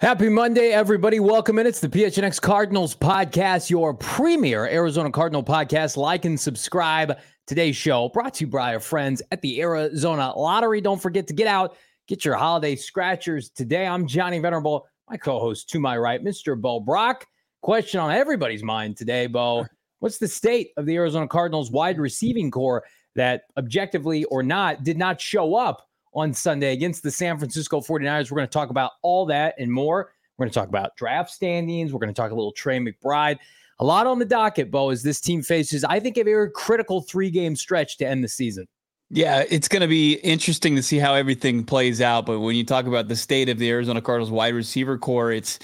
Happy Monday, everybody. Welcome in. It's the PHNX Cardinals podcast, your premier Arizona Cardinal podcast. Like and subscribe. Today's show brought to you by our friends at the Arizona Lottery. Don't forget to get out, get your holiday scratchers today. I'm Johnny Venerable, my co host to my right, Mr. Bo Brack. Question on everybody's mind today, Bo. What's the state of the Arizona Cardinals wide receiving corps that, objectively or not, did not show up on Sunday against the San Francisco 49ers. We're going to talk about all that and more. We're going to talk about draft standings. We're going to talk a little Trey McBride. A lot on the docket, Bo, as this team faces, I think, a very critical three game stretch to end the season. Yeah, it's going to be interesting to see how everything plays out. But when you talk about the state of the Arizona Cardinals wide receiver corps, it's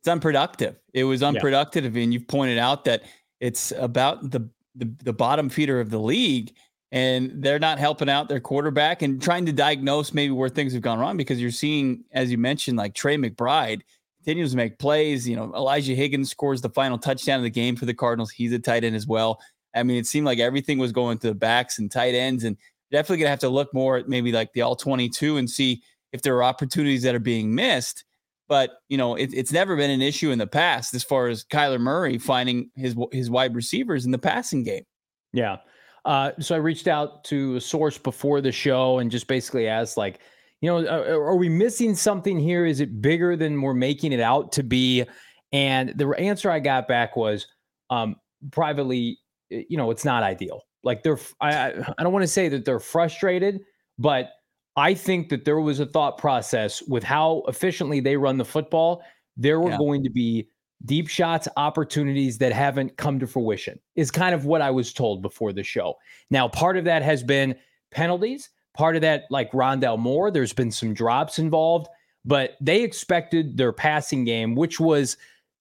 it's unproductive. It was unproductive, yeah. and you've pointed out that it's about the, the the bottom feeder of the league and they're not helping out their quarterback and trying to diagnose maybe where things have gone wrong because you're seeing, as you mentioned, like Trey McBride continues to make plays. You know, Elijah Higgins scores the final touchdown of the game for the Cardinals. He's a tight end as well. I mean, it seemed like everything was going to the backs and tight ends, and definitely gonna have to look more at maybe like the all 22 and see if there are opportunities that are being missed. But you know, it, it's never been an issue in the past as far as Kyler Murray finding his his wide receivers in the passing game. Yeah. Uh, so I reached out to a source before the show and just basically asked, like, you know, are, are, we missing something here? Is it bigger than we're making it out to be? And the answer I got back was, um, privately, you know, it's not ideal. Like they're, I, I don't want to say that they're frustrated, but I think that there was a thought process with how efficiently they run the football. There were yeah. going to be deep shots opportunities that haven't come to fruition is kind of what I was told before the show. Now, part of that has been penalties, part of that, like Rondale Moore, there's been some drops involved, but they expected their passing game, which was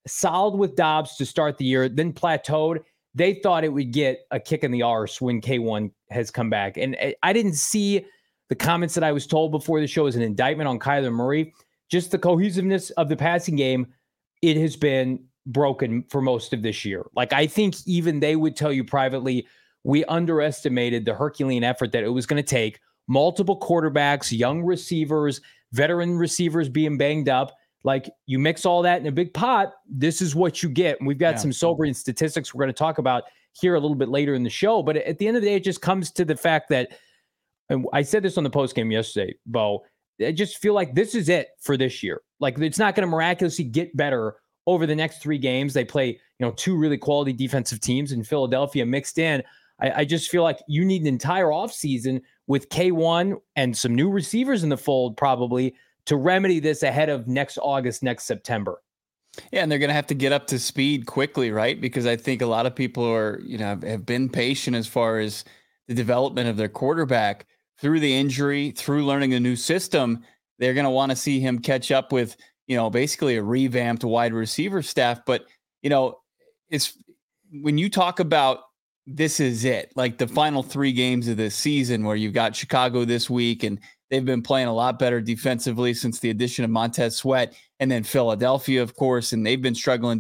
solid with Dobbs to start the year, then plateaued. They thought it would get a kick in the arse when K1 has come back. And eh, I didn't see the comments that I was told before the show is an indictment on Kyler Murray. Just the cohesiveness of the passing game it has been broken for most of this year. Like I think even they would tell you privately, we underestimated the Herculean effort that it was going to take. Multiple quarterbacks, young receivers, veteran receivers being banged up. Like you mix all that in a big pot, this is what you get. And we've got yeah. some sobering statistics we're going to talk about here a little bit later in the show. But at the end of the day, it just comes to the fact that, and I said this on the post game yesterday, Bo. I just feel like this is it for this year. Like it's not going to miraculously get better over the next three games. They play, you know, two really quality defensive teams in Philadelphia mixed in. I, I just feel like you need an entire offseason with K1 and some new receivers in the fold, probably to remedy this ahead of next August, next September. Yeah, and they're going to have to get up to speed quickly, right? Because I think a lot of people are, you know, have been patient as far as the development of their quarterback through the injury, through learning a new system, they're going to want to see him catch up with, you know, basically a revamped wide receiver staff. But, you know, it's when you talk about this is it, like the final three games of this season where you've got Chicago this week and they've been playing a lot better defensively since the addition of Montez Sweat and then Philadelphia, of course, and they've been struggling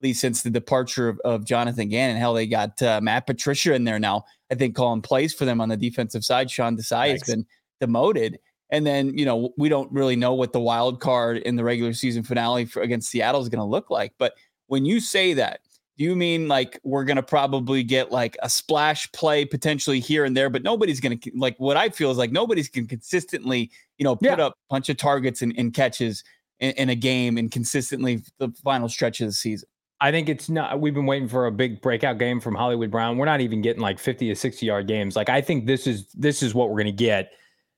defensively since the departure of, of Jonathan Gannon. Hell, they got uh, Matt Patricia in there now I think calling plays for them on the defensive side. Sean Desai has been demoted. And then, you know, we don't really know what the wild card in the regular season finale for, against Seattle is going to look like. But when you say that, Do you mean like we're going to probably get like a splash play potentially here and there, but nobody's going to like what I feel is like nobody's can consistently, you know, put yeah. up a bunch of targets and, and catches in, in, a game and consistently the final stretch of the season. I think it's not. We've been waiting for a big breakout game from Hollywood Brown. We're not even getting like 50 to 60 yard games. Like I think this is this is what we're going to get,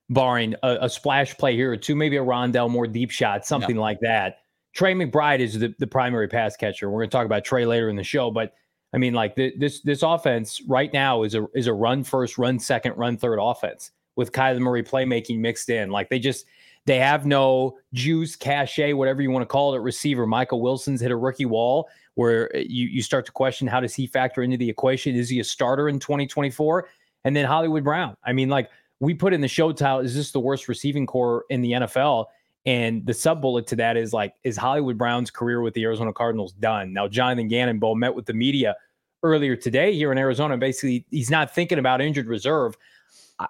barring a, a, splash play here or two, maybe a Rondale Moore deep shot, something like that. Trey McBride is the, the primary pass catcher. We're going to talk about Trey later in the show, but I mean, like the, this this offense right now is a is a run first, run second, run third offense with Kyler Murray playmaking mixed in. Like they just they have no juice, cachet, whatever you want to call it, receiver. Michael Wilson's hit a rookie wall where uh, you you start to question how does he factor into the equation? Is he a starter in 2024? And then Hollywood Brown. I mean, like we put in the show title, is this the worst receiving corps in the NFL? And the sub bullet to that is like, is Hollywood Brown's career with the Arizona Cardinals done? Now, Jonathan Gannon met with the media earlier today here in Arizona. Basically, he's not thinking about injured reserve.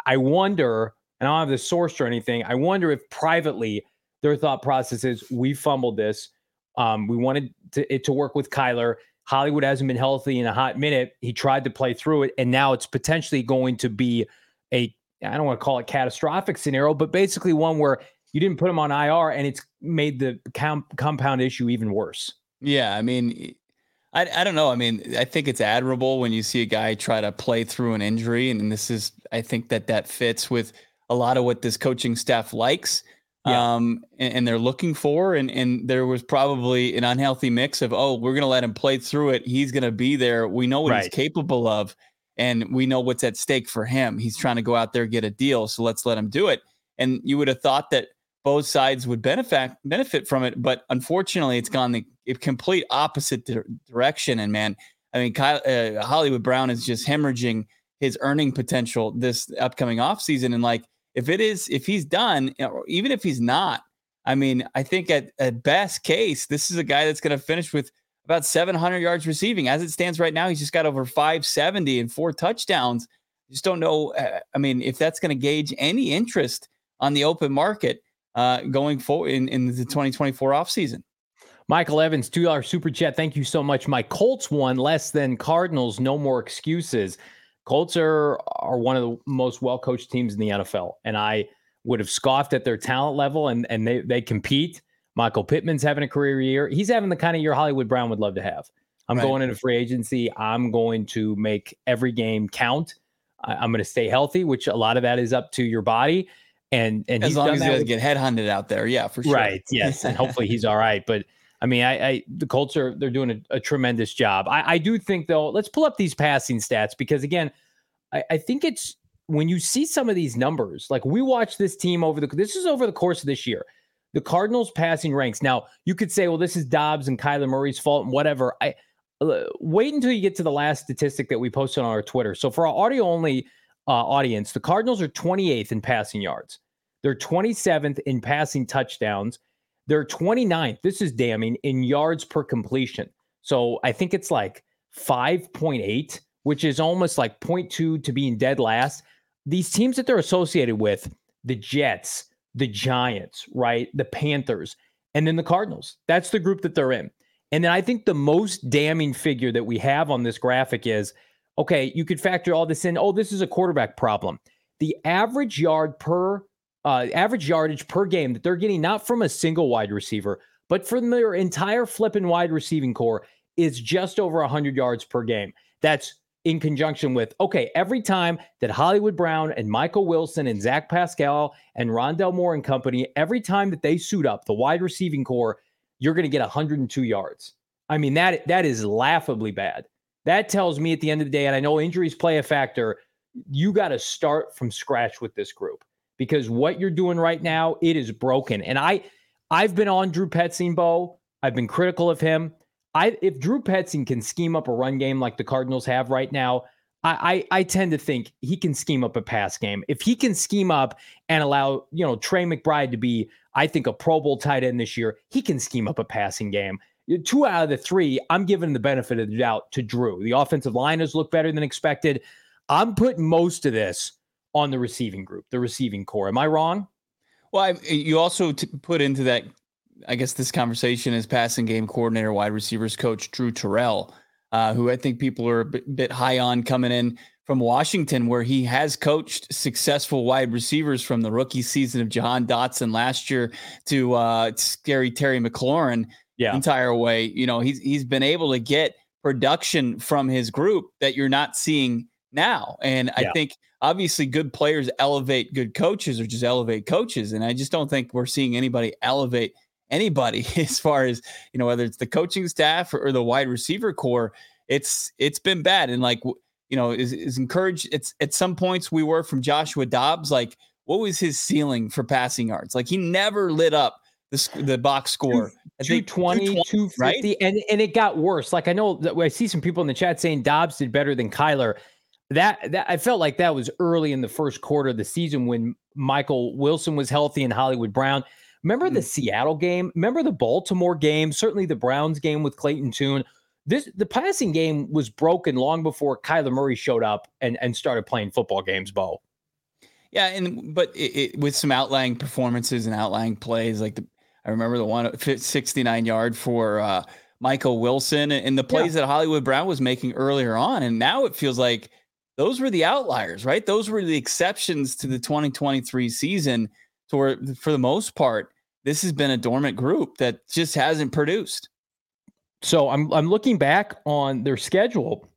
I wonder, and I don't have the source or anything, I wonder if privately their thought process is we fumbled this. Um, we wanted to, it to work with Kyler. Hollywood hasn't been healthy in a hot minute. He tried to play through it, and now it's potentially going to be a I don't want to call it catastrophic scenario, but basically one where you didn't put him on IR, and it's made the com- compound issue even worse. Yeah, I mean, I I don't know. I mean, I think it's admirable when you see a guy try to play through an injury, and, this is I think that that fits with a lot of what this coaching staff likes. Yeah. Um, and, and, they're looking for, and and there was probably an unhealthy mix of, oh, we're gonna let him play through it. He's gonna be there. We know what right. he's capable of, and we know what's at stake for him. He's trying to go out there get a deal, so let's let him do it. And you would have thought that both sides would benefit benefit from it, but unfortunately, it's gone the complete opposite di- direction. And man, I mean, Kyle, uh, Hollywood Brown is just hemorrhaging his earning potential this upcoming offseason. And like, if it is, if he's done, or even if he's not, I mean, I think at, at best case, this is a guy that's going to finish with about 700 yards receiving. As it stands right now, he's just got over 570 and four touchdowns. Just don't know. Uh, I mean, if that's going to gauge any interest on the open market uh, going forward in, in the 2024 offseason. Michael Evans, $2 super chat. Thank you so much. My Colts won less than Cardinals. No more excuses. Colts are, are one of the most well coached teams in the NFL. And I would have scoffed at their talent level and, and they, they compete. Michael Pittman's having a career year. He's having the kind of year Hollywood Brown would love to have. I'm right. going into free agency. I'm going to make every game count. I, I'm going to stay healthy, which a lot of that is up to your body. And and as long as he doesn't get headhunted out there, yeah, for sure. Right. Yes, and hopefully he's all right. But I mean, I, I the Colts are they're doing a, a tremendous job. I, I, do think though, let's pull up these passing stats because again, I, I think it's when you see some of these numbers, like we watch this team over the this is over the course of this year. The Cardinals passing ranks. Now, you could say, well, this is Dobbs and Kyler Murray's fault and whatever. I uh, wait until you get to the last statistic that we posted on our Twitter. So for our audio only uh, audience, the Cardinals are 28th in passing yards. They're 27th in passing touchdowns. They're 29th. This is damning in yards per completion. So I think it's like 5.8, which is almost like 0.2 to being dead last. These teams that they're associated with, the Jets, the Giants, right? The Panthers, and then the Cardinals. That's the group that they're in. And then I think the most damning figure that we have on this graphic is okay, you could factor all this in. Oh, this is a quarterback problem. The average yard per uh, average yardage per game that they're getting not from a single wide receiver, but from their entire flipping wide receiving corps is just over 100 yards per game. That's in conjunction with, okay, every time that Hollywood Brown and Michael Wilson and Zach Pascal and Rondale Moore and company, every time that they suit up the wide receiving corps, you're going to get 102 yards. I mean, that that is laughably bad. That tells me at the end of the day, and I know injuries play a factor, you got to start from scratch with this group because what you're doing right now, it is broken. And I I've been on Drew Petzing, Bo. I've been critical of him. I if Drew Petzing can scheme up a run game like the Cardinals have right now, I, I, I tend to think he can scheme up a pass game. If he can scheme up and allow, you know, Trey McBride to be, I think, a Pro Bowl tight end this year, he can scheme up a passing game. Two out of the three, I'm giving the benefit of the doubt to Drew. The offensive line has looked better than expected. I'm putting most of this on the receiving group, the receiving corps. Am I wrong? Well, I, you also t- put into that, I guess this conversation is passing game coordinator, wide receivers coach Drew Terrell. uh, who I think people are a bit, bit high on coming in from Washington, where he has coached successful wide receivers from the rookie season of Jahan Dotson last year to uh, scary Terry McLaurin yeah. entire way. You know, he's he's been able to get production from his group that you're not seeing now. And yeah. I think obviously good players elevate good coaches or just elevate coaches. And I just don't think we're seeing anybody elevate anybody as far as, you know, whether it's the coaching staff or, or the wide receiver corps. It's it's been bad. And like you know, is, is encouraged. It's at some points we were from Joshua Dobbs. Like, what was his ceiling for passing yards? Like, he never lit up the, the box score. 220, 250, right? and, and it got worse. Like, I know that I see some people in the chat saying Dobbs did better than Kyler. That, that I felt like that was early in the first quarter of the season when Michael Wilson was healthy and Hollywood Brown. Remember mm-hmm. the Seattle game? Remember the Baltimore game? Certainly the Browns game with Clayton Tune this the passing game was broken long before Kyler Murray showed up and and started playing football games. Bo. Yeah, and but it, it, with some outlying performances and outlying plays, like the I remember the one 69 yard for uh, Michael Wilson and the plays yeah. that Hollywood Brown was making earlier on, and now it feels like those were the outliers, right? Those were the exceptions to the 2023 season. To where, for the most part, this has been a dormant group that just hasn't produced. So I'm I'm looking back on their schedule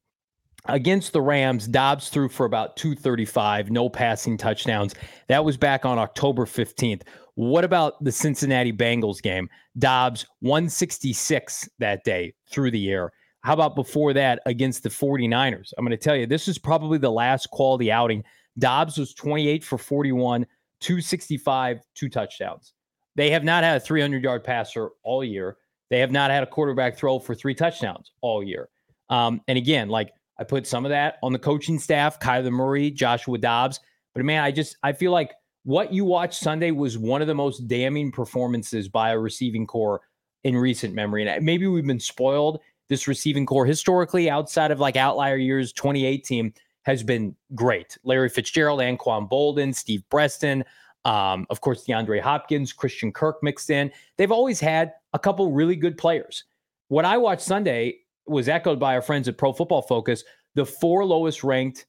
against the Rams. Dobbs threw for about 235, no passing touchdowns. That was back on October 15th. What about the Cincinnati Bengals game? Dobbs 166 that day through the air. How about before that against the 49ers? I'm going to tell you, this is probably the last quality outing. Dobbs was 28 for 41, 265, two touchdowns. They have not had a 300 yard passer all year. They have not had a quarterback throw for three touchdowns all year. Um, and again, like I put some of that on the coaching staff, Kyler Murray, Joshua Dobbs. But man, I just I feel like what you watched Sunday was one of the most damning performances by a receiving corps in recent memory. And maybe we've been spoiled. This receiving corps historically, outside of like outlier years, 2018 has been great. Larry Fitzgerald, Anquan Boldin, Steve Breaston, um, of course, DeAndre Hopkins, Christian Kirk mixed in. They've always had a couple really good players. What I watched Sunday was echoed by our friends at Pro Football Focus. The four lowest ranked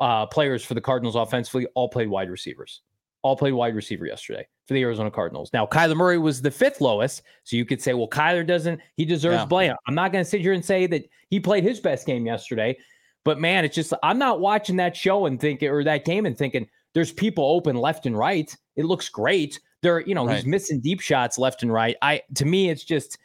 uh, players for the Cardinals offensively all played wide receivers. All played wide receiver yesterday for the Arizona Cardinals. Now, Kyler Murray was the fifth lowest. So you could say, well, Kyler doesn't, he deserves yeah. blame. I'm not going to sit here and say that he played his best game yesterday. But man, it's just, I'm not watching that show and thinking, or that game and thinking, there's people open left and right. It looks great. There, you know, right. he's missing deep shots left and right. I to me, it's just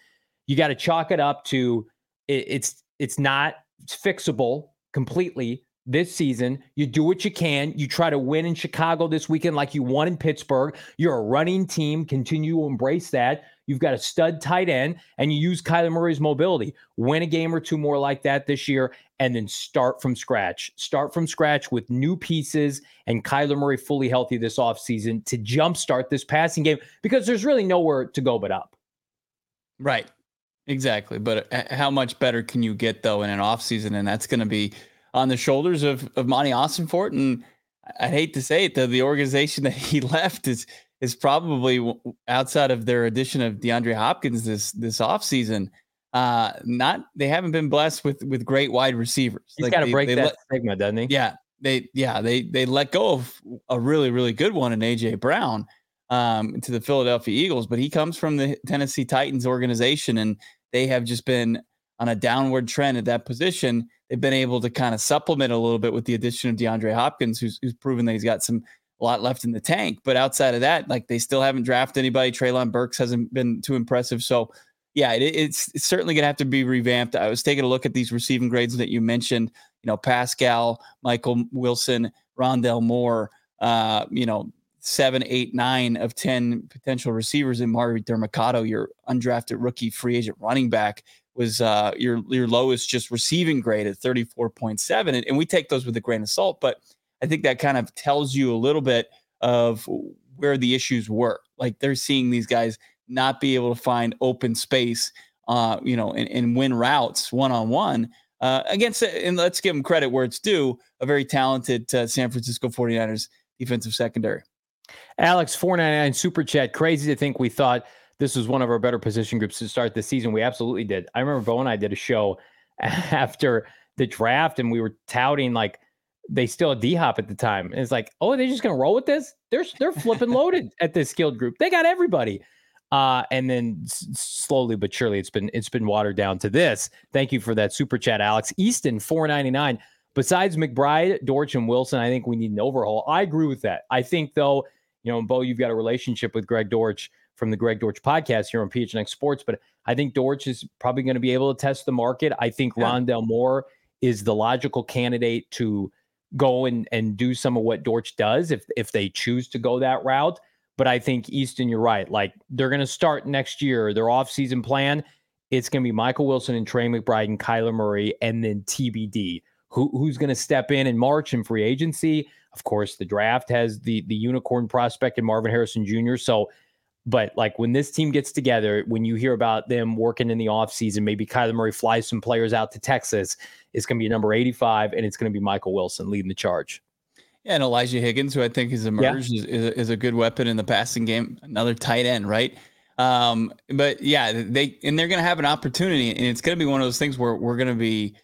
you got to chalk it up to it, it's it's not fixable completely this season. You do what you can. You try to win in Chicago this weekend like you won in Pittsburgh. You're a running team. Continue to embrace that. You've got a stud tight end, and you use Kyler Murray's mobility. Win a game or two more like that this year, and then start from scratch. Start from scratch with new pieces and Kyler Murray fully healthy this offseason to jumpstart this passing game because there's really nowhere to go but up. Right. Exactly. But uh, how much better can you get, though, in an offseason? And that's going to be on the shoulders of, of Monti Ossenfort. And I hate to say it, though, the organization that he left is is probably outside of their addition of DeAndre Hopkins this this offseason. Uh, not they haven't been blessed with with great wide receivers. He's like got to break they that let, stigma, doesn't he? Yeah, they yeah they they let go of a really really good one in AJ Brown um, to the Philadelphia Eagles, but he comes from the Tennessee Titans organization, and they have just been on a downward trend at that position. They've been able to kind of supplement a little bit with the addition of DeAndre Hopkins, who's, who's proven that he's got some a lot left in the tank. But outside of that, like they still haven't drafted anybody. Treylon Burks hasn't been too impressive. So yeah, it, it's, it's certainly going to have to be revamped. I was taking a look at these receiving grades that you mentioned. You know, Pascal, Michael Wilson, Rondale Moore. Uh, you know, seven, eight, nine of ten potential receivers in Emari Demercado, your undrafted rookie free agent running back, was uh, your your lowest just receiving grade at thirty four point seven, and, and we take those with a grain of salt. But I think that kind of tells you a little bit of where the issues were. Like they're seeing these guys not be able to find open space, uh, you know, and, and win routes one on one against, and let's give them credit where it's due, a very talented uh, San Francisco 49ers defensive secondary. Alex, 499 super chat. Crazy to think we thought this was one of our better position groups to start the season. We absolutely did. I remember Bo and I did a show after the draft, and we were touting like they still had D Hop at the time. And it's like, oh, they're just gonna roll with this? They're they're flipping loaded at this skilled group. They got everybody. Uh, and then s- slowly but surely, it's been it's been watered down to this. Thank you for that super chat, Alex Easton, four ninety nine. Besides McBride, Dortch, and Wilson, I think we need an overhaul. I agree with that. I think though, you know, Bo, you've got a relationship with Greg Dortch from the Greg Dortch podcast here on PHNX Sports, but I think Dortch is probably going to be able to test the market. I think yeah. Rondale Moore is the logical candidate to go and and do some of what Dortch does if if they choose to go that route. But I think Easton, you're right. Like they're going to start next year. Their offseason plan, it's going to be Michael Wilson and Trey McBride and Kyler Murray, and then TBD. Who, who's going to step in in March in free agency? Of course, the draft has the the unicorn prospect in Marvin Harrison Jr. So, but like when this team gets together, when you hear about them working in the offseason, maybe Kyler Murray flies some players out to Texas, it's going to be number 85, and it's going to be Michael Wilson leading the charge. Yeah, and Elijah Higgins, who I think has emerged, yeah. is, is, is, a good weapon in the passing game. Another tight end, right? Um, but yeah, they and they're going to have an opportunity, and it's going to be one of those things where we're going to be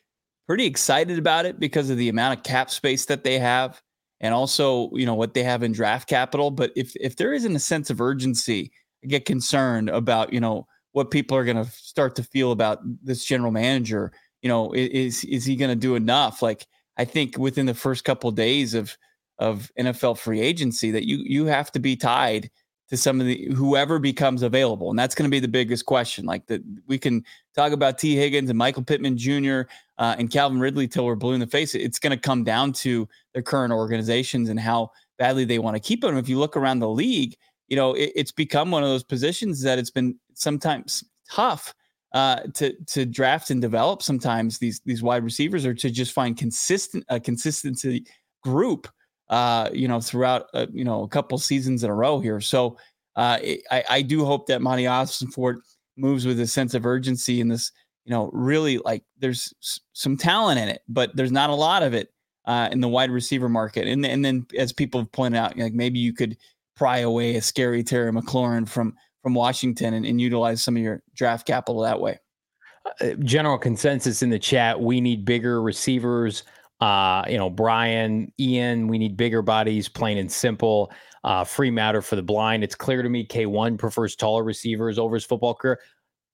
pretty excited about it because of the amount of cap space that they have, and also you know what they have in draft capital. But if if there isn't a sense of urgency, I get concerned about you know what people are going to start to feel about this general manager. You know, is is he going to do enough? Like I think within the first couple of days of of NFL free agency that you you have to be tied to some of the whoever becomes available, and that's going to be the biggest question. Like that, we can talk about Tee Higgins and Michael Pittman Jr. Uh, and Calvin Ridley till we're blue in the face. It's going to come down to their current organizations and how badly they want to keep them. If you look around the league, you know it, it's become one of those positions that it's been sometimes tough uh, to to draft and develop. Sometimes these these wide receivers or to just find consistent a consistency group uh, you know, throughout, uh, you know, a couple seasons in a row here. So uh, I, I do hope that Monti Ossenfort moves with a sense of urgency in this, you know, really like there's some talent in it, but there's not a lot of it uh, in the wide receiver market. And, and then as people have pointed out, like maybe you could pry away a scary Terry McLaurin from, from Washington and, and utilize some of your draft capital that way. Uh, general consensus in the chat. We need bigger receivers. Uh, you know, Brian, Ian, we need bigger bodies, plain and simple. Uh, free matter for the blind. It's clear to me K1 prefers taller receivers over his football career.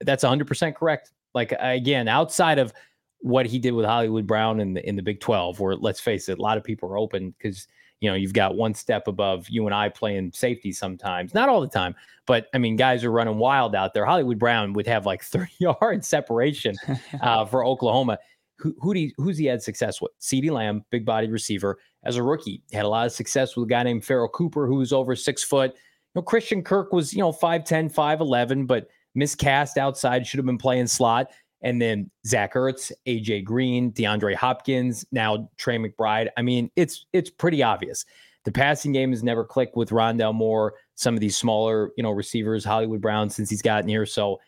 That's 100% correct. Like, again, outside of what he did with Hollywood Brown in the in the Big 12, where let's face it, a lot of people are open because you know you've got one step above you and I playing safety sometimes, not all the time, but I mean guys are running wild out there. Hollywood Brown would have like 30 yard separation uh, for Oklahoma who, who he, who's he had success with? CeeDee Lamb, big body receiver. As a rookie, had a lot of success with a guy named Pharoh Cooper, who was over six foot. You know, Christian Kirk was, you know, 5'10, 5'11, but miscast outside, should have been playing slot. And then Zach Ertz, AJ Green, DeAndre Hopkins, now Trey McBride. I mean, it's it's pretty obvious. The passing game has never clicked with Rondale Moore, some of these smaller, you know, receivers, Hollywood Brown, since he's gotten here. So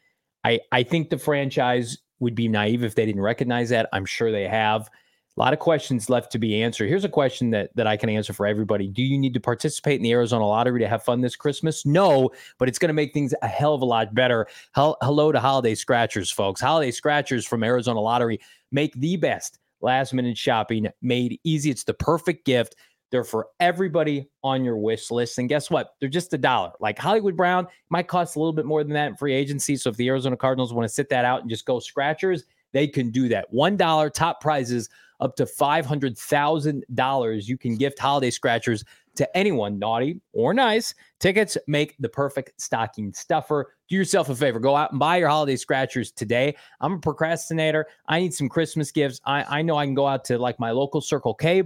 I I think the franchise would be naive if they didn't recognize that. I'm sure they have. A lot of questions left to be answered. Here's a question that that I can answer for everybody. Do you need to participate in the Arizona lottery to have fun this Christmas? No, but it's going to make things a hell of a lot better. Hel- hello to holiday scratchers, folks. Holiday scratchers from Arizona Lottery make the best last minute shopping made easy. It's the perfect gift they're for everybody on your wish list. And guess what? They're just a dollar. Like Hollywood Brown might cost a little bit more than that in free agency. So if the Arizona Cardinals want to sit that out and just go scratchers, they can do that. $1 top prizes up to $500,000. You can gift holiday scratchers to anyone, naughty or nice. Tickets make the perfect stocking stuffer. Do yourself a favor. Go out and buy your holiday scratchers today. I'm a procrastinator. I need some Christmas gifts. I, I know I can go out to like my local Circle K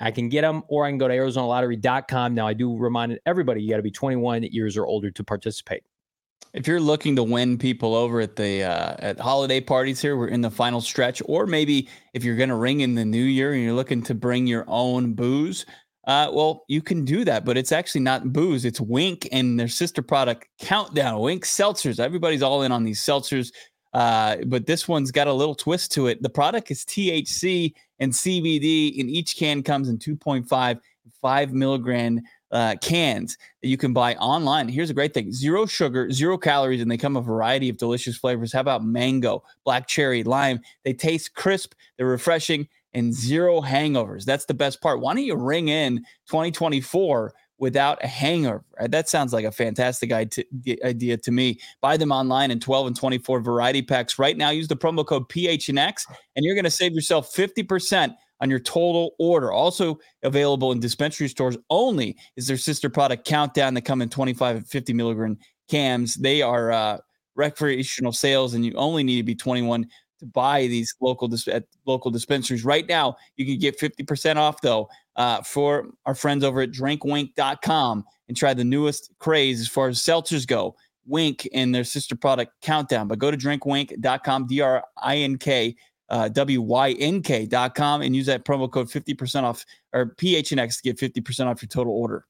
I can get them or I can go to ArizonaLottery.com. Now, I do remind everybody you got to be 21 years or older to participate. If you're looking to win people over at the uh, at holiday parties here, we're in the final stretch, or maybe if you're going to ring in the new year and you're looking to bring your own booze, uh, well, you can do that, but it's actually not booze. It's Wynk and their sister product Countdown. Wynk seltzers. Everybody's all in on these seltzers. Uh, but this one's got a little twist to it. The product is THC and CBD, and each can comes in 2.5 5 milligram uh, cans that you can buy online. Here's a great thing zero sugar, zero calories, and they come a variety of delicious flavors. How about mango, black cherry, lime? They taste crisp, they're refreshing, and zero hangovers. That's the best part. Why don't you ring in 2024? without a hangover. That sounds like a fantastic idea to me. Buy them online in 12 and 24 variety packs right now. Use the promo code PHNX and you're going to save yourself 50% on your total order. Also available in dispensary stores only is their sister product Countdown that come in 25 and 50 milligram cams. They are uh, recreational sales, and you only need to be 21 to buy these local at local dispensaries. Right now, you can get 50% off though uh, for our friends over at drinkwynk.com and try the newest craze as far as seltzers go. Wynk and their sister product Countdown. But go to drinkwynk.com, D R I N K uh, WYNK.com and use that promo code 50% off or PHNX to get 50% off your total order.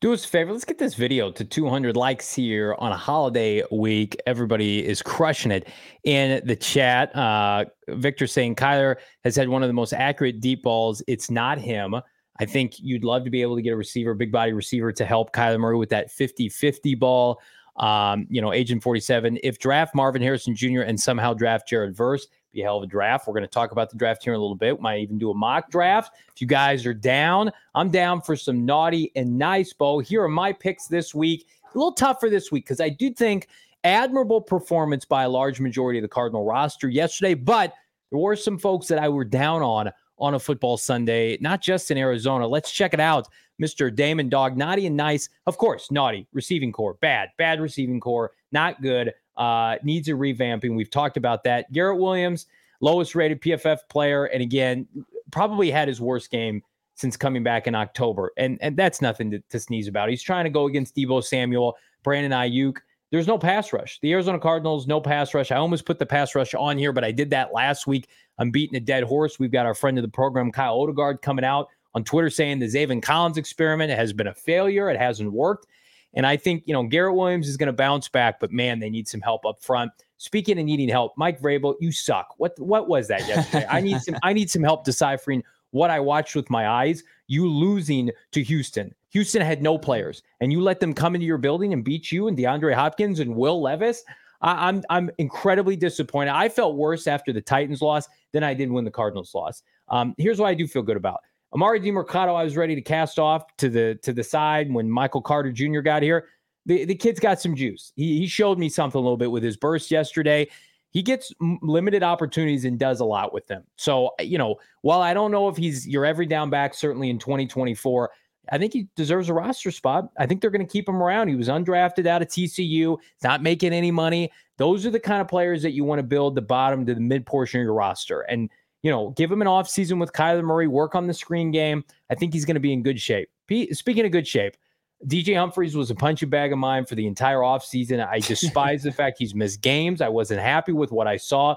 Do us a favor. Let's get this video to 200 likes here on a holiday week. Everybody is crushing it in the chat. Uh, Victor saying Kyler has had one of the most accurate deep balls. It's not him. I think you'd love to be able to get a receiver, big body receiver, to help Kyler Murray with that 50 50 ball. Um, you know, Agent 47. If draft Marvin Harrison Jr. and somehow draft Jared Verse, be a hell of a draft. We're going to talk about the draft here in a little bit. We might even do a mock draft. If you guys are down, I'm down for some naughty and nice, Bo. Here are my picks this week. A little tougher this week because I do think admirable performance by a large majority of the Cardinal roster yesterday, but there were some folks that I were down on on a football Sunday, not just in Arizona. Let's check it out. Mr. Damon Dog, naughty and nice. Of course, naughty, receiving corps, bad, bad receiving corps, not good uh, needs a revamping. We've talked about that. Garrett Williams, lowest rated PFF player, and again, probably had his worst game since coming back in October. And and that's nothing to, to sneeze about. He's trying to go against Deebo Samuel, Brandon Aiyuk. There's no pass rush. The Arizona Cardinals, no pass rush. I almost put the pass rush on here, but I did that last week. I'm beating a dead horse. We've got our friend of the program, Kyle Odegard, coming out on Twitter saying the Zaven Collins experiment has been a failure. It hasn't worked. And I think, you know, Garrett Williams is going to bounce back, but man, they need some help up front. Speaking of needing help, Mike Vrabel, you suck. What what was that yesterday? I need some I need some help deciphering what I watched with my eyes. You losing to Houston. Houston had no players, and you let them come into your building and beat you and DeAndre Hopkins and Will Levis. I, I'm I'm incredibly disappointed. I felt worse after the Titans loss than I did when the Cardinals lost. Um, here's what I do feel good about. Emari Demercado, I was ready to cast off to the to the side when Michael Carter Jr. got here. The the kid's got some juice. He he showed me something a little bit with his burst yesterday. He gets limited opportunities and does a lot with them. So you know, while I don't know if he's your every down back, certainly in 2024. I think he deserves a roster spot. I think they're going to keep him around. He was undrafted out of TCU, not making any money. Those are the kind of players that you want to build the bottom to the mid portion of your roster. And you know, give him an offseason with Kyler Murray, work on the screen game. I think he's going to be in good shape. P- speaking of good shape, DJ Humphries was a punching bag of mine for the entire offseason. I despise the fact he's missed games. I wasn't happy with what I saw.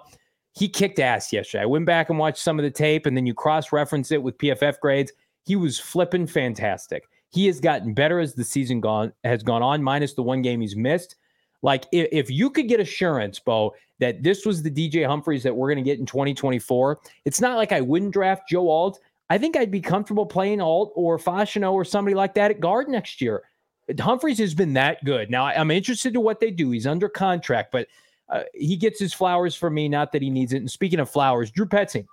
He kicked ass yesterday. I went back and watched some of the tape, and then you cross reference it with PFF grades. He was flipping fantastic. He has gotten better as the season gone has gone on, minus the one game he's missed. Like if, if you could get assurance, Bo, that this was the DJ Humphries that we're going to get in 2024, it's not like I wouldn't draft Joe Alt. I think I'd be comfortable playing Alt or Fashanu or somebody like that at guard next year. Humphries has been that good. Now I'm interested to what they do. He's under contract, but uh, he gets his flowers for me. Not that he needs it. And speaking of flowers, Drew Petzing,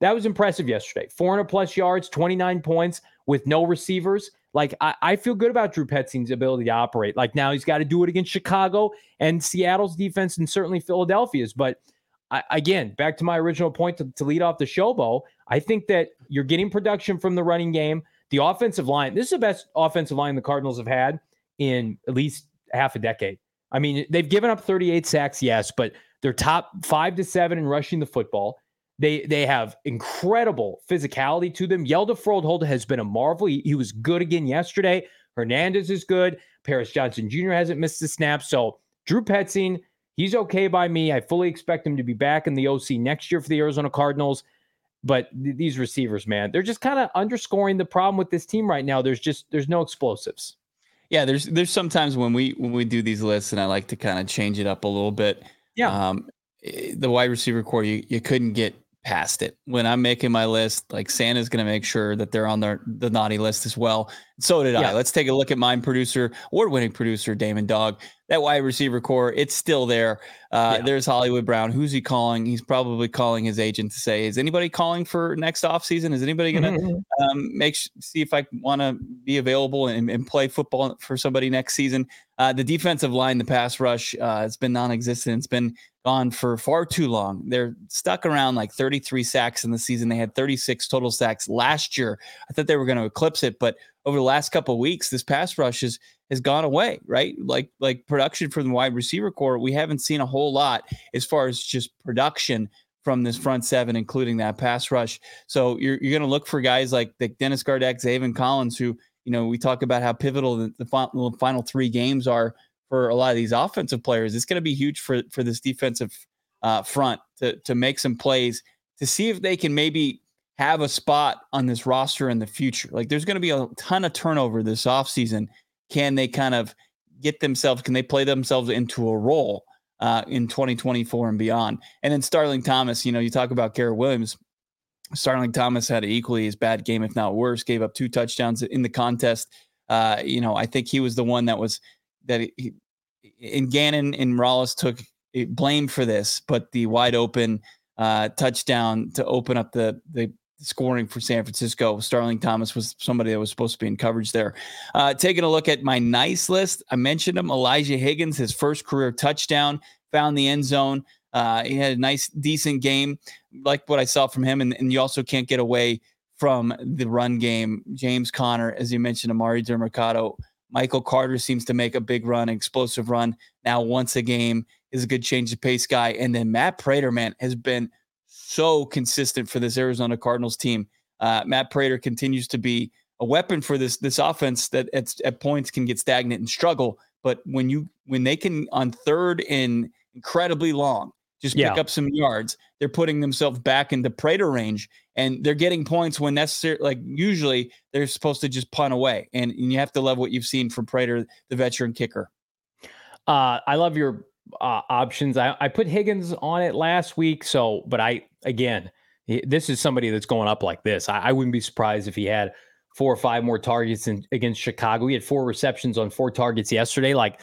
that was impressive yesterday. 400 plus yards, 29 points with no receivers. Like I, I feel good about Drew Petzing's ability to operate. Like now he's got to do it against Chicago and Seattle's defense and certainly Philadelphia's. But I, again, back to my original point to, to lead off the show, Bo, I think that you're getting production from the running game. The offensive line, this is the best offensive line the Cardinals have had in at least half a decade. I mean, they've given up 38 sacks, yes, but they're top five to seven in rushing the football. They they have incredible physicality to them. Hjalte Froholdt has been a marvel. He, he, was good again yesterday. Hernandez is good. Paris Johnson Jr. hasn't missed a snap. So Drew Petzing, he's okay by me. I fully expect him to be back in the OC next year for the Arizona Cardinals. But th- these receivers, man, they're just kind of underscoring the problem with this team right now. There's just there's no explosives. Yeah, there's there's sometimes when we when we do these lists, and I like to kind of change it up a little bit. Yeah. Um, eh, the wide receiver corps, you, you couldn't get past it. When I'm making my list, like Santa's going to make sure that they're on their the naughty list as well. So did yeah. I. Let's take a look at mine producer, award-winning producer Damon Dog. That wide receiver corps, it's still there. Uh, yeah. There's Hollywood Brown. Who's he calling? He's probably calling his agent to say, "Is anybody calling for next offseason? Is anybody going to mm-hmm. um, make see if I want to be available and, and, play football for somebody next season?" Uh, the defensive line, the pass rush, uh, it's been non-existent. It's been gone for far too long. They're stuck around like 33 sacks in the season. They had 36 total sacks last year. I thought they were going to eclipse it, but over the last couple of weeks, this pass rush has has gone away, right? Like like production from the wide receiver corps, we haven't seen a whole lot as far as just production from this front seven, including that pass rush. So you're you're going to look for guys like the Dennis Gardeck, Zaven Collins, who you know we talk about how pivotal the, the final, final three games are for a lot of these offensive players. It's going to be huge for for this defensive uh, front to to make some plays to see if they can maybe have a spot on this roster in the future. Like there's going to be a ton of turnover this offseason. Can they kind of get themselves, can they play themselves into a role uh, in 2024 and beyond? And then Starling Thomas, you know, you talk about Garrett Williams. Starling Thomas had an equally as bad game, if not worse, gave up two touchdowns in the contest. Uh, you know, I think he was the one that was that he, and Gannon and Rallis took blame for this, but the wide open uh, touchdown to open up the the scoring for San Francisco, Starling Thomas was somebody that was supposed to be in coverage there. Uh, taking a look at my nice list, I mentioned him, Elijah Higgins, his first career touchdown, found the end zone. Uh, he had a nice, decent game, like what I saw from him, and, and you also can't get away from the run game. James Conner, as you mentioned, Emari Demercado Michael Carter seems to make a big run, explosive run now once a game is a good change of pace guy. And then Matt Prater, man, has been so consistent for this Arizona Cardinals team. Uh, Matt Prater continues to be a weapon for this this offense that at, at points can get stagnant and struggle. But when you when they can on third and incredibly long just pick yeah. up some yards. They're putting themselves back into Prater range and they're getting points when necessary. Like usually they're supposed to just punt away. And, and you have to love what you've seen from Prater, the veteran kicker. Uh, I love your uh, options. I, I put Higgins on it last week. So, but I, again, this is somebody that's going up like this. I, I wouldn't be surprised if he had four or five more targets in, against Chicago. He had four receptions on four targets yesterday. Like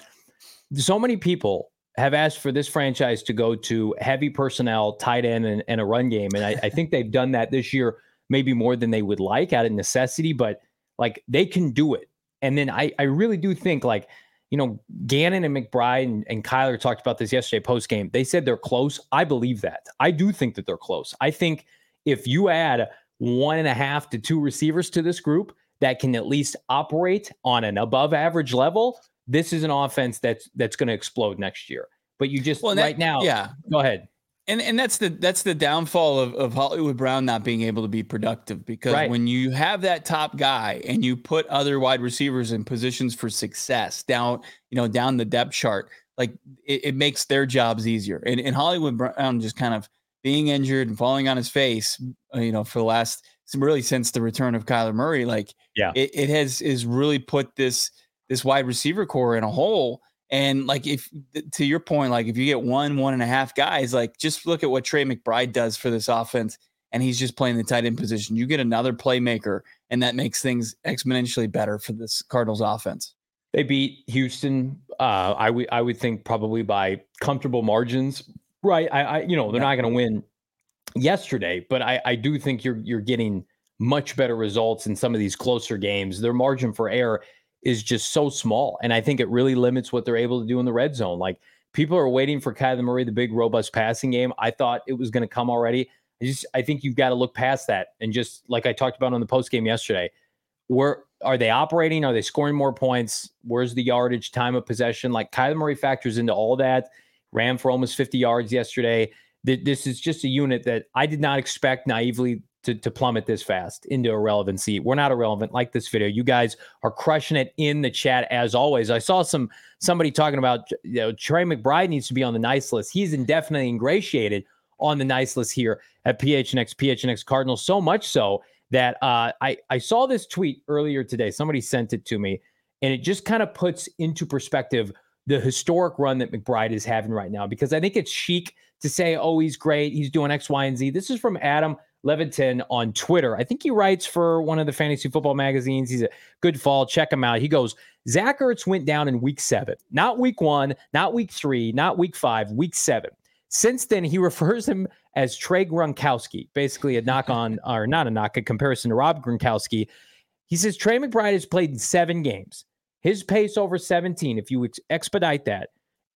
so many people have asked for this franchise to go to heavy personnel, tight end, and, and a run game. And I, I, think they've done that this year, maybe more than they would like out of necessity, but like they can do it. And then I, I really do think like, you know, Gannon and McBride and, and Kyler talked about this yesterday post game. They said they're close. I believe that. I do think that they're close. I think if you add one and a half to two receivers to this group that can at least operate on an above average level, this is an offense that's that's going to explode next year. But you just well, that, right now, yeah. Go ahead. And and that's the that's the downfall of, of Hollywood Brown not being able to be productive because right. when you have that top guy and you put other wide receivers in positions for success down, you know, down the depth chart, like it, it makes their jobs easier. And, and Hollywood Brown just kind of being injured and falling on his face, uh, you know, for the last really since the return of Kyler Murray, like yeah, it, it has is really put this this wide receiver corps in a hole. And like if to your point, like if you get one, one and a half guys, like just look at what Trey McBride does for this offense, and he's just playing the tight end position. You get another playmaker, and that makes things exponentially better for this Cardinals offense. They beat Houston. Uh, I would I would think probably by comfortable margins. Right. I, I you know they're yeah. not going to win yesterday, but I I do think you're you're getting much better results in some of these closer games. Their margin for error is just so small. And I think it really limits what they're able to do in the red zone. Like people are waiting for Kyler Murray, the big robust passing game. I thought it was going to come already. I just I think you've got to look past that and just like I talked about on the post game yesterday, where are they operating? Are they scoring more points? Where's the yardage, time of possession? Like Kyler Murray factors into all that. Ran for almost 50 yards yesterday. This is just a unit that I did not expect naively to, to plummet this fast into irrelevancy. We're not irrelevant like this video. You guys are crushing it in the chat as always. I saw some somebody talking about you know Trey McBride needs to be on the nice list. He's indefinitely ingratiated on the nice list here at PHNX PHNX Cardinals. So much so that uh, I I saw this tweet earlier today. Somebody sent it to me, and it just kind of puts into perspective the historic run that McBride is having right now because I think it's chic to say, oh, he's great, he's doing X, Y, and Z. This is from Adam Levitan on Twitter. I think he writes for one of the fantasy football magazines. He's a good fall. Check him out. He goes, Zach Ertz went down in week seven, not week one, not week three, not week five, week seven. Since then, he refers him as Trey Gronkowski, basically a knock on, or not a knock, a comparison to Rob Gronkowski. He says Trey McBride has played in seven games. His pace over 17, if you ex- expedite that,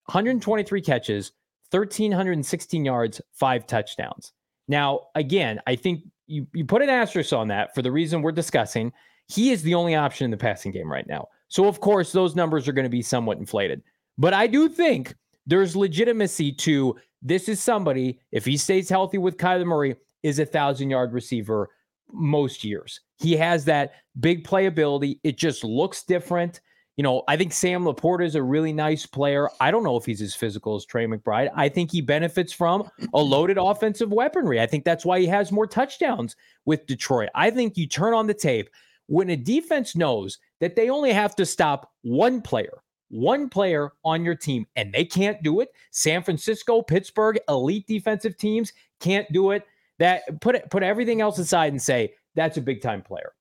123 catches, 1,316 yards, five touchdowns. Now, again, I think you, you put an asterisk on that for the reason we're discussing. He is the only option in the passing game right now. So, of course, those numbers are going to be somewhat inflated. But I do think there's legitimacy to this is somebody, if he stays healthy with Kyler Murray, is a thousand yard receiver most years. He has that big playability. It just looks different. You know, I think Sam LaPorta is a really nice player. I don't know if he's as physical as Trey McBride. I think he benefits from a loaded offensive weaponry. I think that's why he has more touchdowns with Detroit. I think you turn on the tape when a defense knows that they only have to stop one player, one player on your team, and they can't do it. San Francisco, Pittsburgh, elite defensive teams can't do it. That put it, put everything else aside and say that's a big time player.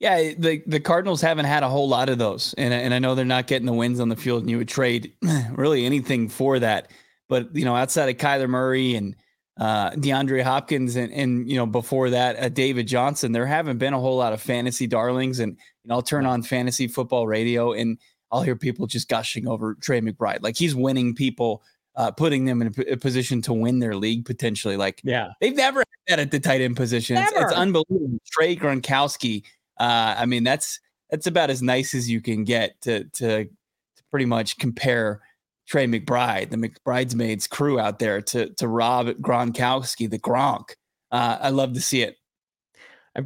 Yeah, the the Cardinals haven't had a whole lot of those, and and I know they're not getting the wins on the field, and you would trade really anything for that. But you know, outside of Kyler Murray and uh, DeAndre Hopkins, and and you know before that, uh, David Johnson, there haven't been a whole lot of fantasy darlings. And you know, I'll turn on fantasy football radio, and I'll hear people just gushing over Trey McBride, like he's winning people. Uh, putting them in a, position to win their league potentially. Like, yeah, they've never had that at the tight end position. It's, it's, unbelievable. Trey Gronkowski uh, I mean, that's that's about as nice as you can get to to, to pretty much compare Trey McBride, the McBridesmaids crew out there, to to Rob Gronkowski, the Gronk. Uh, I love to see it.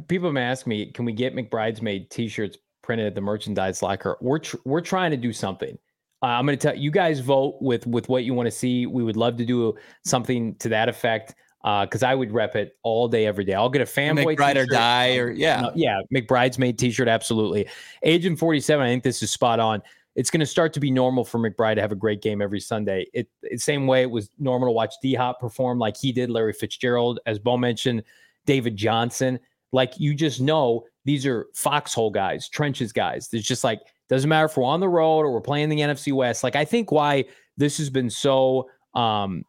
People may ask me, can we get McBridesmaid T-shirts printed at the merchandise locker? We're tr- we're trying to do something. Uh, I'm going to tell you guys vote with with what you want to see. We would love to do something to that effect because uh, I would rep it all day, every day. I'll get a fanboy McBride or die, or yeah, yeah, McBride's made T-shirt, absolutely. Agent 47, I think this is spot on. It's going to start to be normal for McBride to have a great game every Sunday. It, it same way it was normal to watch D Hop perform like he did, Larry Fitzgerald, as Bo mentioned, David Johnson. Like you just know these are foxhole guys, trenches guys. There's just like doesn't matter if we're on the road or we're playing the NFC West. Like I think why this has been so um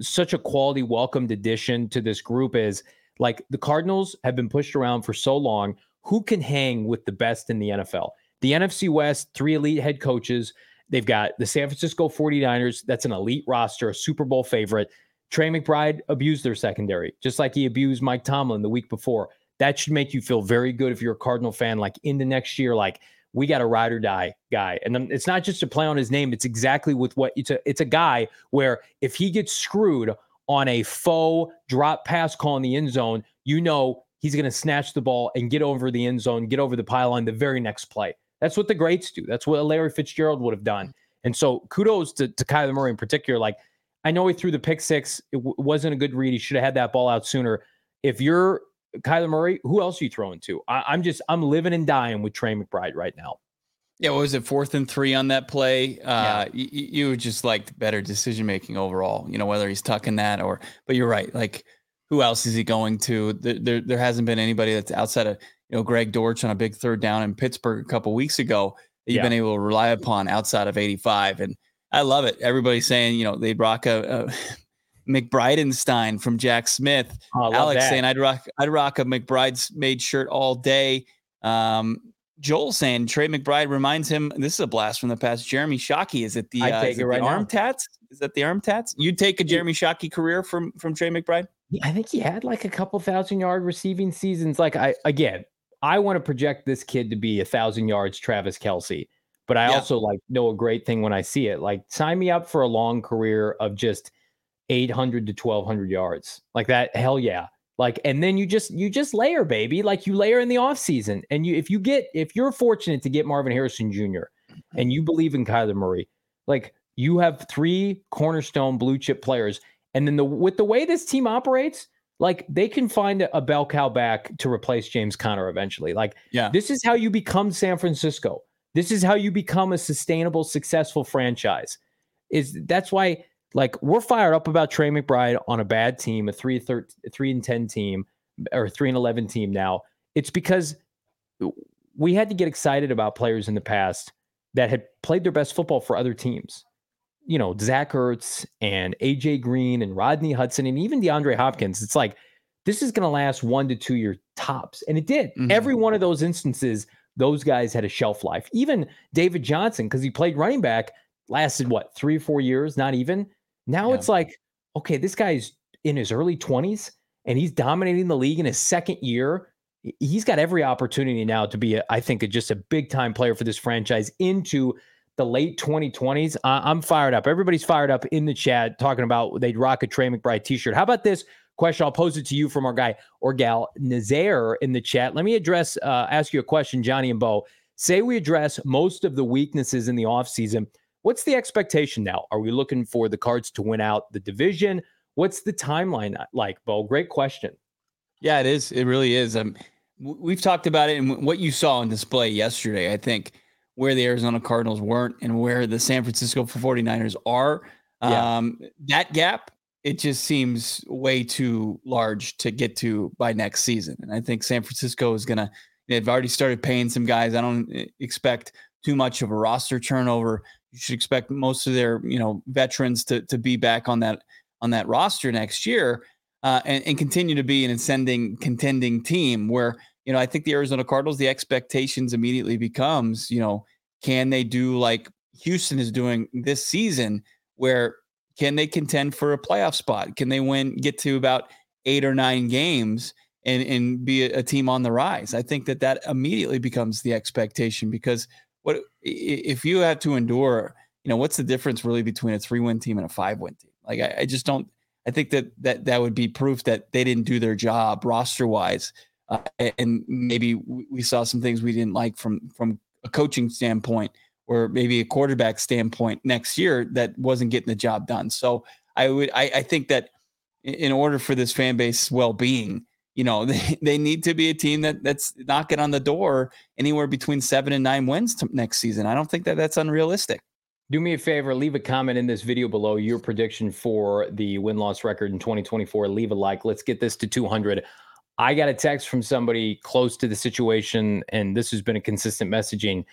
such a quality welcomed addition to this group is like the Cardinals have been pushed around for so long. Who can hang with the best in the NFL? The NFC West, three elite head coaches. They've got the San Francisco 49ers. That's an elite roster, a Super Bowl favorite. Trey McBride abused their secondary, just like he abused Mike Tomlin the week before. That should make you feel very good if you're a Cardinal fan, like in the next year, like we got a ride or die guy. And it's not just a play on his name, it's exactly with what it's a it's a guy where if he gets screwed on a faux drop pass call in the end zone, you know he's going to snatch the ball and get over the end zone, get over the pylon the very next play. That's what the greats do. That's what Larry Fitzgerald would have done. And so kudos to, to Kyler Murray in particular. Like, I know he threw the pick six. It w- wasn't a good read. He should have had that ball out sooner. If you're Kyler Murray, who else are you throwing to? I, am just I'm living and dying with Trey McBride right now. Yeah, what was it? Fourth and three on that play. Uh, yeah. you, you just like better decision making overall. You know whether he's tucking that or, but you're right. Like, who else is he going to? There, there, there hasn't been anybody that's outside of you know Greg Dortch on a big third down in Pittsburgh a couple weeks ago that you've yeah. been able to rely upon outside of 85. And I love it. Everybody's saying you know they'd rock a, a McBridenstine from Jack Smith. Oh, Alex that. saying I'd rock I'd rock a McBride's made shirt all day. Um, Joel saying Trey McBride reminds him. This is a blast from the past. Jeremy Shockey is it the, uh, is it right the arm tats? Is that the arm tats? You'd take a Jeremy Shockey career from from Trey McBride? I think he had like a couple thousand yard receiving seasons. Like I again, I want to project this kid to be a thousand yards, Travis Kelce. But I yeah. also like know a great thing when I see it. Like sign me up for a long career of just 800 to 1200 yards. Like that hell yeah. Like and then you just you just layer baby. Like you layer in the offseason and you if you get if you're fortunate to get marvin harrison jr mm-hmm. and you believe in kyler murray like you have three cornerstone blue chip players and then the with the way this team operates like they can find a, a bell cow back to replace james conner eventually. Like yeah. this is how you become san francisco. This is how you become a sustainable successful franchise. Is that's why Like we're fired up about Trey McBride on a bad team, a three, thir- three and 10 team or three and 11 team now. It's because we had to get excited about players in the past that had played their best football for other teams. You know, Zach Ertz and AJ Green and Rodney Hudson and even DeAndre Hopkins. It's like this is going to last one to two year tops. And it did. Mm-hmm. Every one of those instances, those guys had a shelf life. Even David Johnson, because he played running back, lasted what, three or four years, not even. Now yeah. it's like, okay, this guy's in his early 20s and he's dominating the league in his second year he's got every opportunity now to be, a, I think, a, just a big time player for this franchise into the late 2020s. I'm fired up. Everybody's fired up in the chat talking about they'd rock a Trey McBride t shirt. How about this question? I'll pose it to you from our guy or gal Nazaire in the chat. Let me address, uh, ask you a question, Johnny and Bo. Say we address most of the weaknesses in the offseason. What's the expectation now? Are we looking for the Cards to win out the division? What's the timeline like, Bo? Great question. Yeah, it is. It really is. Um, we've talked about it and what you saw on display yesterday. I think where the Arizona Cardinals weren't and where the San Francisco 49ers are. Yeah. Um, that gap, it just seems way too large to get to by next season. And I think San Francisco is going to, they've already started paying some guys. I don't eh, expect too much of a roster turnover. You should expect most of their, you know, veterans to, to be back on that, on that roster next year uh, and, and, continue to be an ascending contending team where you know i think the arizona cardinals the expectations immediately becomes you know can they do like houston is doing this season where can they contend for a playoff spot? Can they win get to about eight or nine games and and be a, a team on the rise? I think that that immediately becomes the expectation because what if you have to endure you know what's the difference really between a three win team and a five win team like I, I just don't I think that that that would be proof that they didn't do their job roster wise, uh, and maybe we saw some things we didn't like from from a coaching standpoint or maybe a quarterback standpoint next year that wasn't getting the job done. So I would I, I think that in order for this fan base well being, you know, they, they need to be a team that that's knocking on the door anywhere between seven and nine wins next season. I don't think that that's unrealistic. Do me a favor, leave a comment in this video below your prediction for the win loss record in 2024. Leave a like. Let's get this to 200. I got a text from somebody close to the situation, and this has been a consistent messaging.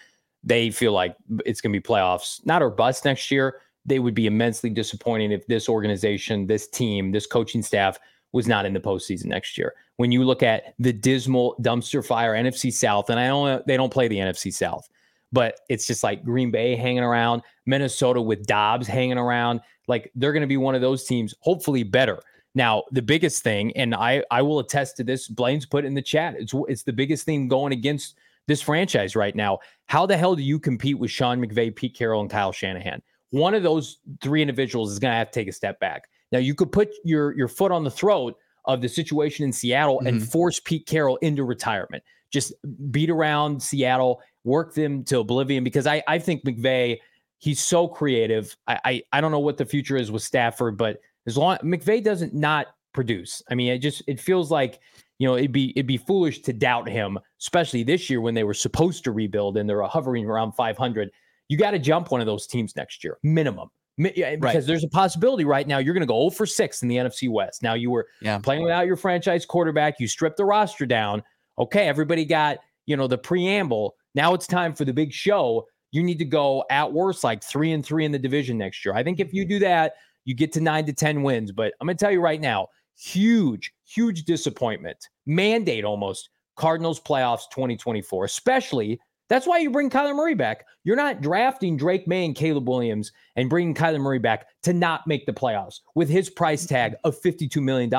They feel like it's going to be playoffs, not or bust next year. They would be immensely disappointing if this organization, this team, this coaching staff was not in the postseason next year. When you look at the dismal dumpster fire NFC South, and I don't, they don't play the NFC South but it's just like Green Bay hanging around, Minnesota with Dobbs hanging around. Like they're going to be one of those teams, hopefully better. Now, the biggest thing, and I I will attest to this, Blaine's put in the chat. It's it's the biggest thing going against this franchise right now. How the hell do you compete with Sean McVay, Pete Carroll, and Kyle Shanahan? One of those three individuals is going to have to take a step back. Now, you could put your your foot on the throat of the situation in Seattle mm-hmm. and force Pete Carroll into retirement. Just beat around Seattle work them to oblivion because I, I think McVay, he's so creative. I, I, I don't know what the future is with Stafford, but as long McVay doesn't not produce. I mean, it just it feels like you know it'd be it'd be foolish to doubt him, especially this year when they were supposed to rebuild and they're hovering around 500. You got to jump one of those teams next year, minimum. Because right. there's a possibility right now you're going to go 0 for 6 in the NFC West. Now you were yeah. playing without your franchise quarterback, you stripped the roster down. Okay, everybody got, you know, the preamble. Now it's time for the big show. You need to go at worst like three and three in the division next year. I think if you mm-hmm. do that, you get to nine to 10 wins. But I'm going to tell you right now, huge, huge disappointment, mandate almost Cardinals playoffs 2024, especially. That's why you bring Kyler Murray back. You're not drafting Drake Maye and Caleb Williams and bringing Kyler Murray back to not make the playoffs with his price mm-hmm. tag of $52 million.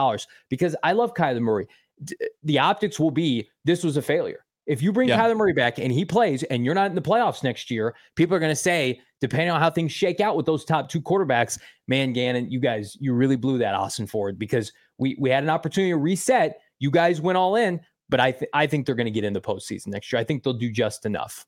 Because I love Kyler Murray. The optics will be this was a failure. If you bring yeah. Kyler Murray back and he plays and you're not in the playoffs next year, people are going to say, depending on how things shake out with those top two quarterbacks, man, Gannon, you guys, you really blew that Ossenfort because we we had an opportunity to reset. You guys went all in, but I th- I think they're going to get in the postseason next year. I think they'll do just enough.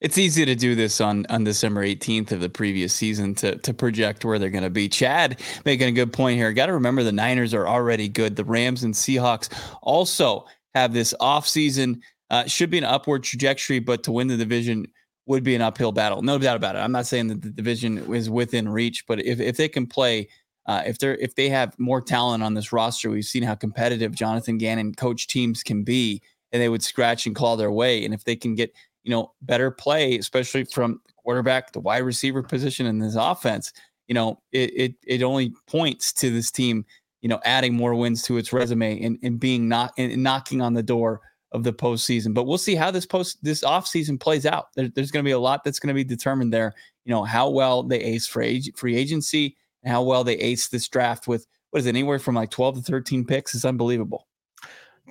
It's easy to do this on on December 18th of the previous season to to project where they're going to be. Chad making a good point here. Got to remember the Niners are already good. The Rams and Seahawks also have this offseason uh, should be an upward trajectory, but to win the division would be an uphill battle. No doubt about it. I'm not saying that the division is within reach, but if, if they can play, uh, if they're if they have more talent on this roster, we've seen how competitive Jonathan Gannon coach teams can be, and they would scratch and claw their way. And if they can get you know better play, especially from quarterback, the wide receiver position in this offense, you know it it it only points to this team, you know, adding more wins to its resume and, and being not and knocking on the door of the postseason. But we'll see how this post this offseason plays out. There, there's going to be a lot that's going to be determined there. You know how well they ace free, free agency and how well they ace this draft with what is it anywhere from like 12 to 13 picks is unbelievable.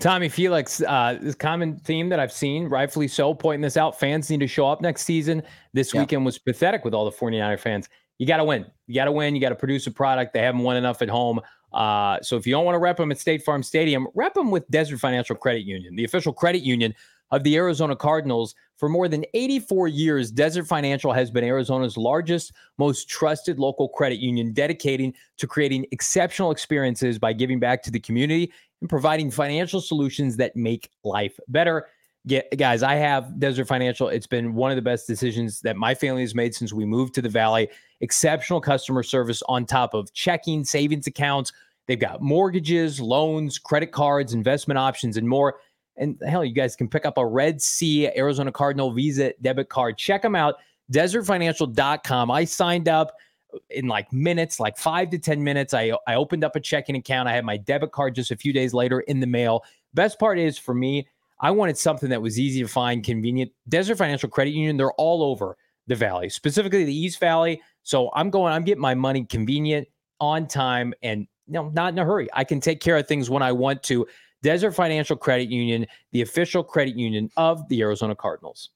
Tommy Felix, uh, this common theme that I've seen, rightfully so, pointing this out. Fans need to show up next season. This yeah. weekend was pathetic with all the 49er fans. You got to win. You got to win. You got to produce a product. They haven't won enough at home. Uh, so if you don't want to rep them at State Farm Stadium, rep them with Desert Financial Credit Union, the official credit union of the Arizona Cardinals. For more than 84 years, Desert Financial has been Arizona's largest, most trusted local credit union, dedicating to creating exceptional experiences by giving back to the community and providing financial solutions that make life better. Yeah, guys, I have Desert Financial. It's been one of the best decisions that my family has made since we moved to the Valley. Exceptional customer service on top of checking, savings accounts, They've got mortgages, loans, credit cards, investment options, and more. And hell, you guys can pick up a Red Sea Arizona Cardinal Visa debit card. Check them out, desertfinancial.com. I signed up in like minutes, like five to 10 minutes. I, I opened up a checking account. I had my debit card just a few days later in the mail. Best part is for me, I wanted something that was easy to find, convenient. Desert Financial Credit Union, they're all over the valley, specifically the East Valley. So I'm going, I'm getting my money convenient, on time, and no, not in a hurry. I can take care of things when I want to. Desert Financial Credit Union, the official credit union of the Arizona Cardinals.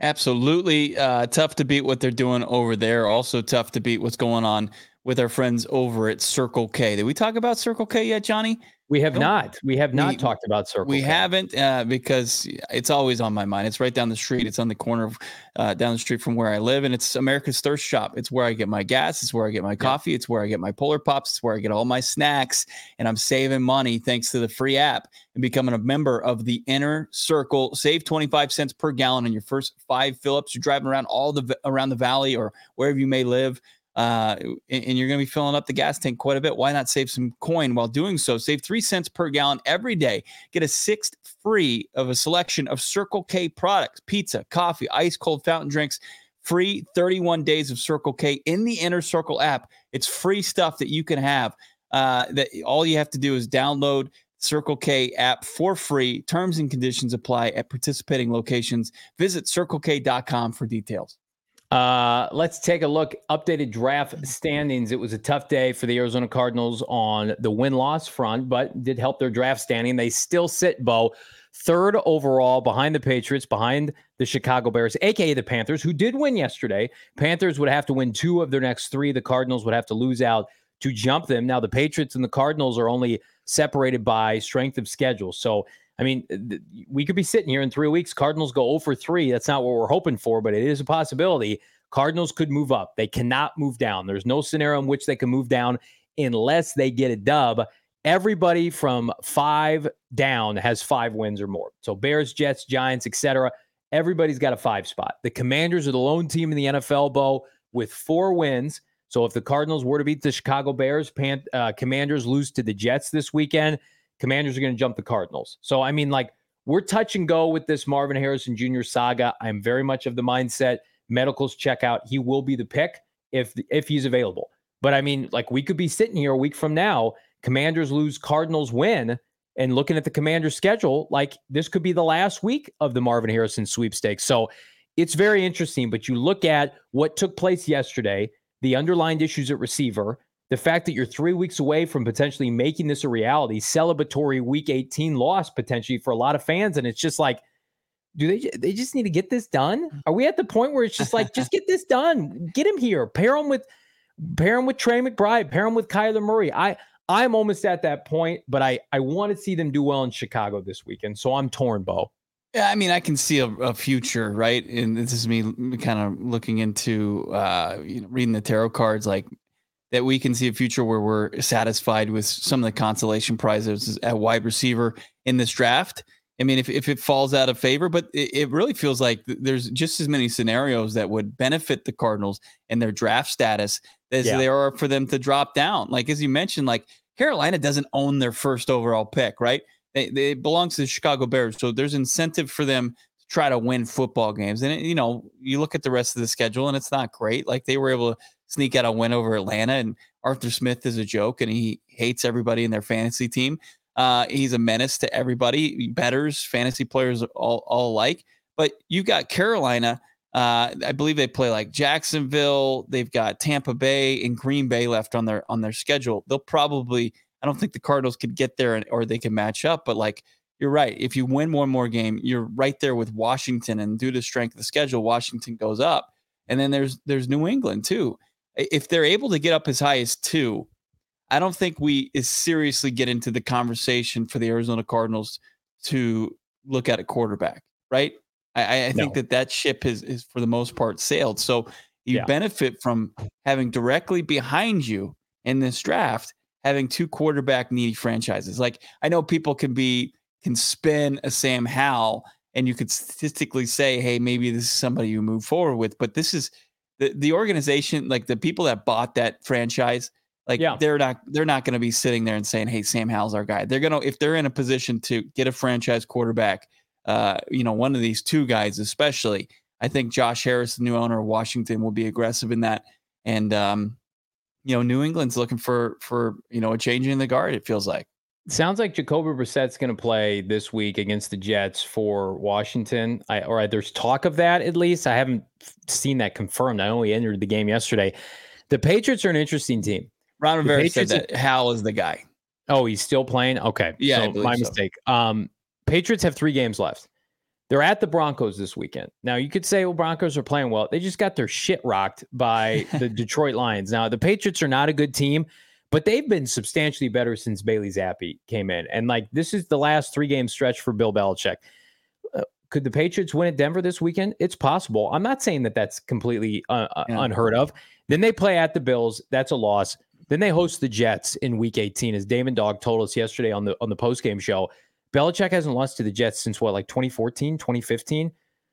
Absolutely. Uh, tough to beat what they're doing over there. Also, tough to beat what's going on with our friends over at Circle K. Did we talk about Circle K yet, Johnny? We have not. We have not we, talked about Circle. K. We K. haven't uh, because it's always on my mind. It's right down the street. It's on the corner of uh, down the street from where I live, and it's America's Thirst Shop. It's where I get my gas. It's where I get my coffee. It's where I get my Polar Pops. It's where I get all my snacks, and I'm saving money thanks to the free app and becoming a member of the Inner Circle. Save 25 cents per gallon on your first five fill-ups. You're driving around all the around the valley or wherever you may live uh, and you're going to be filling up the gas tank quite a bit. Why not save some coin while doing so? Save three cents per gallon every day. Get a sixth free of a selection of Circle K products pizza, coffee, ice cold fountain drinks. Free 31 days of Circle K in the Inner Circle app. It's free stuff that you can have. Uh, that all you have to do is download Circle K app for free. Terms and conditions apply at participating locations. Visit circlek.com for details. Uh, let's take a look. Updated draft standings. It was a tough day for the Arizona Cardinals on the win loss front, but did help their draft standing. They still sit, Bo, third overall behind the Patriots, behind the Chicago Bears, aka the Panthers, who did win yesterday. Panthers would have to win two of their next three. The Cardinals would have to lose out to jump them. Now, the Patriots and the Cardinals are only separated by strength of schedule. So I mean, th- we could be sitting here in three weeks. Cardinals go 0 for 3. That's not what we're hoping for, but it is a possibility. Cardinals could move up. They cannot move down. There's no scenario in which they can move down unless they get a dub. Everybody from five down has five wins or more. So Bears, Jets, Giants, etc. Everybody's got a five spot. The Commanders are the lone team in the NFL, Bo, with four wins. So if the Cardinals were to beat the Chicago Bears, Pan- uh, Commanders lose to the Jets this weekend Commanders are going to jump the Cardinals. So, I mean, like, we're touch and go with this Marvin Harrison Jr. saga. I'm very much of the mindset medicals check out. He will be the pick if if he's available. But I mean, like we could be sitting here a week from now, Commanders lose, Cardinals win, and looking at the Commanders schedule, like this could be the last week of the Marvin Harrison sweepstakes. So it's very interesting. But you look at what took place yesterday, the underlined issues at receiver, the fact that you're three weeks away from potentially making this a reality, celebratory week 18 loss potentially for a lot of fans. And it's just like, do they they just need to get this done? Are we at the point where it's just like, just get this done, get him here, pair him with pair him with Trey McBride, pair him with Kyler Murray. I I'm almost at that point, but I I want to see them do well in Chicago this weekend. So I'm torn, Bo. Yeah, I mean, I can see a, a, future, right? And this is me kind of looking into, uh, you know, reading the tarot cards. Like that we can see a future where we're satisfied with some of the consolation prizes at wide receiver in this draft. I mean, if, if it falls out of favor, but it, it really feels like there's just as many scenarios that would benefit the Cardinals and their draft status as yeah. there are for them to drop down. Like, as you mentioned, like Carolina doesn't own their first overall pick, right? They, they belong to the Chicago Bears. So there's incentive for them to try to win football games. And, it, you know, you look at the rest of the schedule and it's not great. Like they were able to sneak out a win over Atlanta and Arthur Smith is a joke and he hates everybody in their fantasy team. Uh, he's a menace to everybody, betters, fantasy players, all, all alike. But you've got Carolina. Uh, I believe they play like Jacksonville. They've got Tampa Bay and Green Bay left on their on their schedule. They'll probably. I don't think the Cardinals could get there or they can match up. But like you're right, if you win one more game, you're right there with Washington. And due to strength of the schedule, Washington goes up. And then there's there's New England too. If they're able to get up as high as two, I don't think we is seriously get into the conversation for the Arizona Cardinals to look at a quarterback, right? I, I think no. that that ship is, is for the most part sailed. So you yeah. benefit from having directly behind you in this draft having two quarterback needy franchises. Like I know people can be can spin a Sam Howell and you could statistically say, hey, maybe this is somebody you move forward with, but this is the the organization, like the people that bought that franchise like yeah. they're not they're not going to be sitting there and saying, "Hey, Sam Howell's our guy." They're gonna if they're in a position to get a franchise quarterback, uh, you know, one of these two guys especially. I think Josh Harris, the new owner of Washington, will be aggressive in that. And um, you know, New England's looking for for you know a change in the guard. It feels like. Sounds like Jacoby Brissett's going to play this week against the Jets for Washington. I, or there's talk of that at least. I haven't seen that confirmed. I only entered the game yesterday. The Patriots are an interesting team. Ron Rivera said that Howell is the guy. Oh, he's still playing. Okay, yeah, so my so. mistake. Um, Patriots have three games left. They're at the Broncos this weekend. Now you could say, well, Broncos are playing well. They just got their shit rocked by the Detroit Lions. Now the Patriots are not a good team, but they've been substantially better since Bailey Zappe came in. And like this is the last three game stretch for Bill Belichick. Uh, could the Patriots win at Denver this weekend? It's possible. I'm not saying that that's completely uh, uh yeah. unheard of. Then they play at the Bills. That's a loss. Then they host the Jets in Week 18, as Damon Dog told us yesterday on the on the post game show. Belichick hasn't lost to the Jets since what, like 2014, 2015.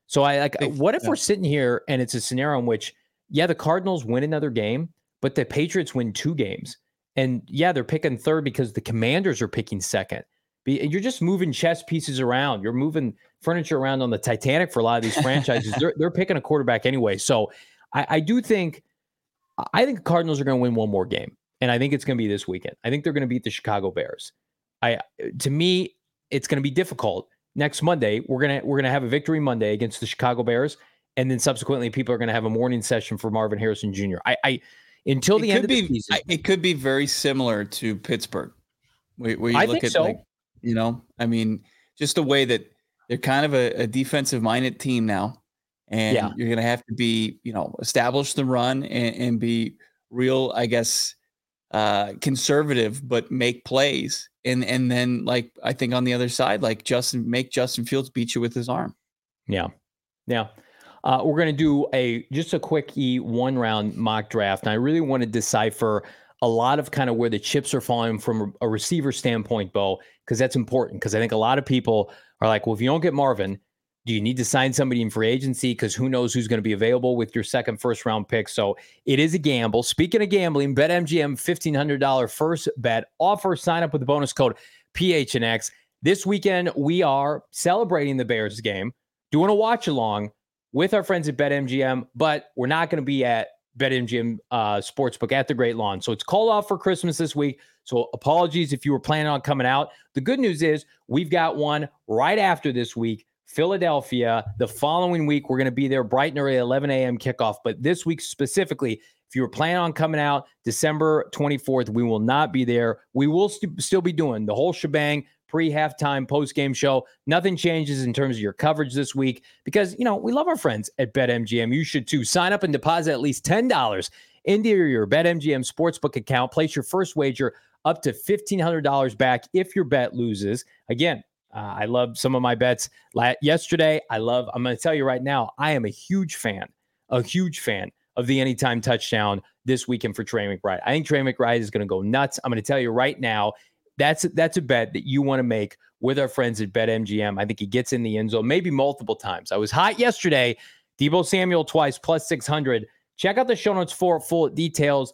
So I like, what if we're sitting here and it's a scenario in which, yeah, the Cardinals win another game, but the Patriots win two games, and yeah, they're picking third because the Commanders are picking second. You're just moving chess pieces around. You're moving furniture around on the Titanic for a lot of these franchises. they're they're picking a quarterback anyway. So I, I do think I think the Cardinals are going to win one more game and I think it's going to be this weekend. I think they're going to beat the Chicago Bears. I to me, it's going to be difficult. Next Monday, we're gonna we're gonna have a victory Monday against the Chicago Bears, and then subsequently, people are going to have a morning session for Marvin Harrison Jr. I, I until the it end of be, season, it could be very similar to Pittsburgh. Where, where you I look at so. like, you know, I mean, just the way that they're kind of a, a defensive minded team now, and yeah. you're going to have to be, you know, establish the run and, and be real, I guess uh, conservative but make plays. And and then like I think on the other side, like Justin make Justin Fields beat you with his arm. Yeah. Yeah. Uh, we're going to do a just a quick e one round mock draft. And I really want to decipher a lot of kind of where the chips are falling from a receiver standpoint, Bo, because that's important. Because I think a lot of people are like, well, if you don't get Marvin, do you need to sign somebody in free agency? Because who knows who's going to be available with your second first round pick. So it is a gamble. Speaking of gambling, BetMGM $1,500 first bet offer. Sign up with the bonus code PHNX. This weekend, we are celebrating the Bears game, doing a watch along with our friends at BetMGM, but we're not going to be at BetMGM uh, Sportsbook at the Great Lawn. So it's called off for Christmas this week. So apologies if you were planning on coming out. The good news is we've got one right after this week Philadelphia. The following week, we're going to be there bright and early, 11 a.m. kickoff. But this week specifically, if you were planning on coming out December 24th, we will not be there. We will st- still be doing the whole shebang pre halftime post game show. Nothing changes in terms of your coverage this week because, you know, we love our friends at BetMGM. You should too. Sign up and deposit at least $10 into your BetMGM sportsbook account. Place your first wager up to $1,500 back if your bet loses. Again, uh, I love some of my bets yesterday. I love, I'm going to tell you right now, I am a huge fan, a huge fan of the anytime touchdown this weekend for Trey McBride. I think Trey McBride is going to go nuts. I'm going to tell you right now, that's that's a bet that you want to make with our friends at BetMGM. I think he gets in the end zone maybe multiple times. I was hot yesterday. Deebo Samuel twice plus 600. Check out the show notes for full details.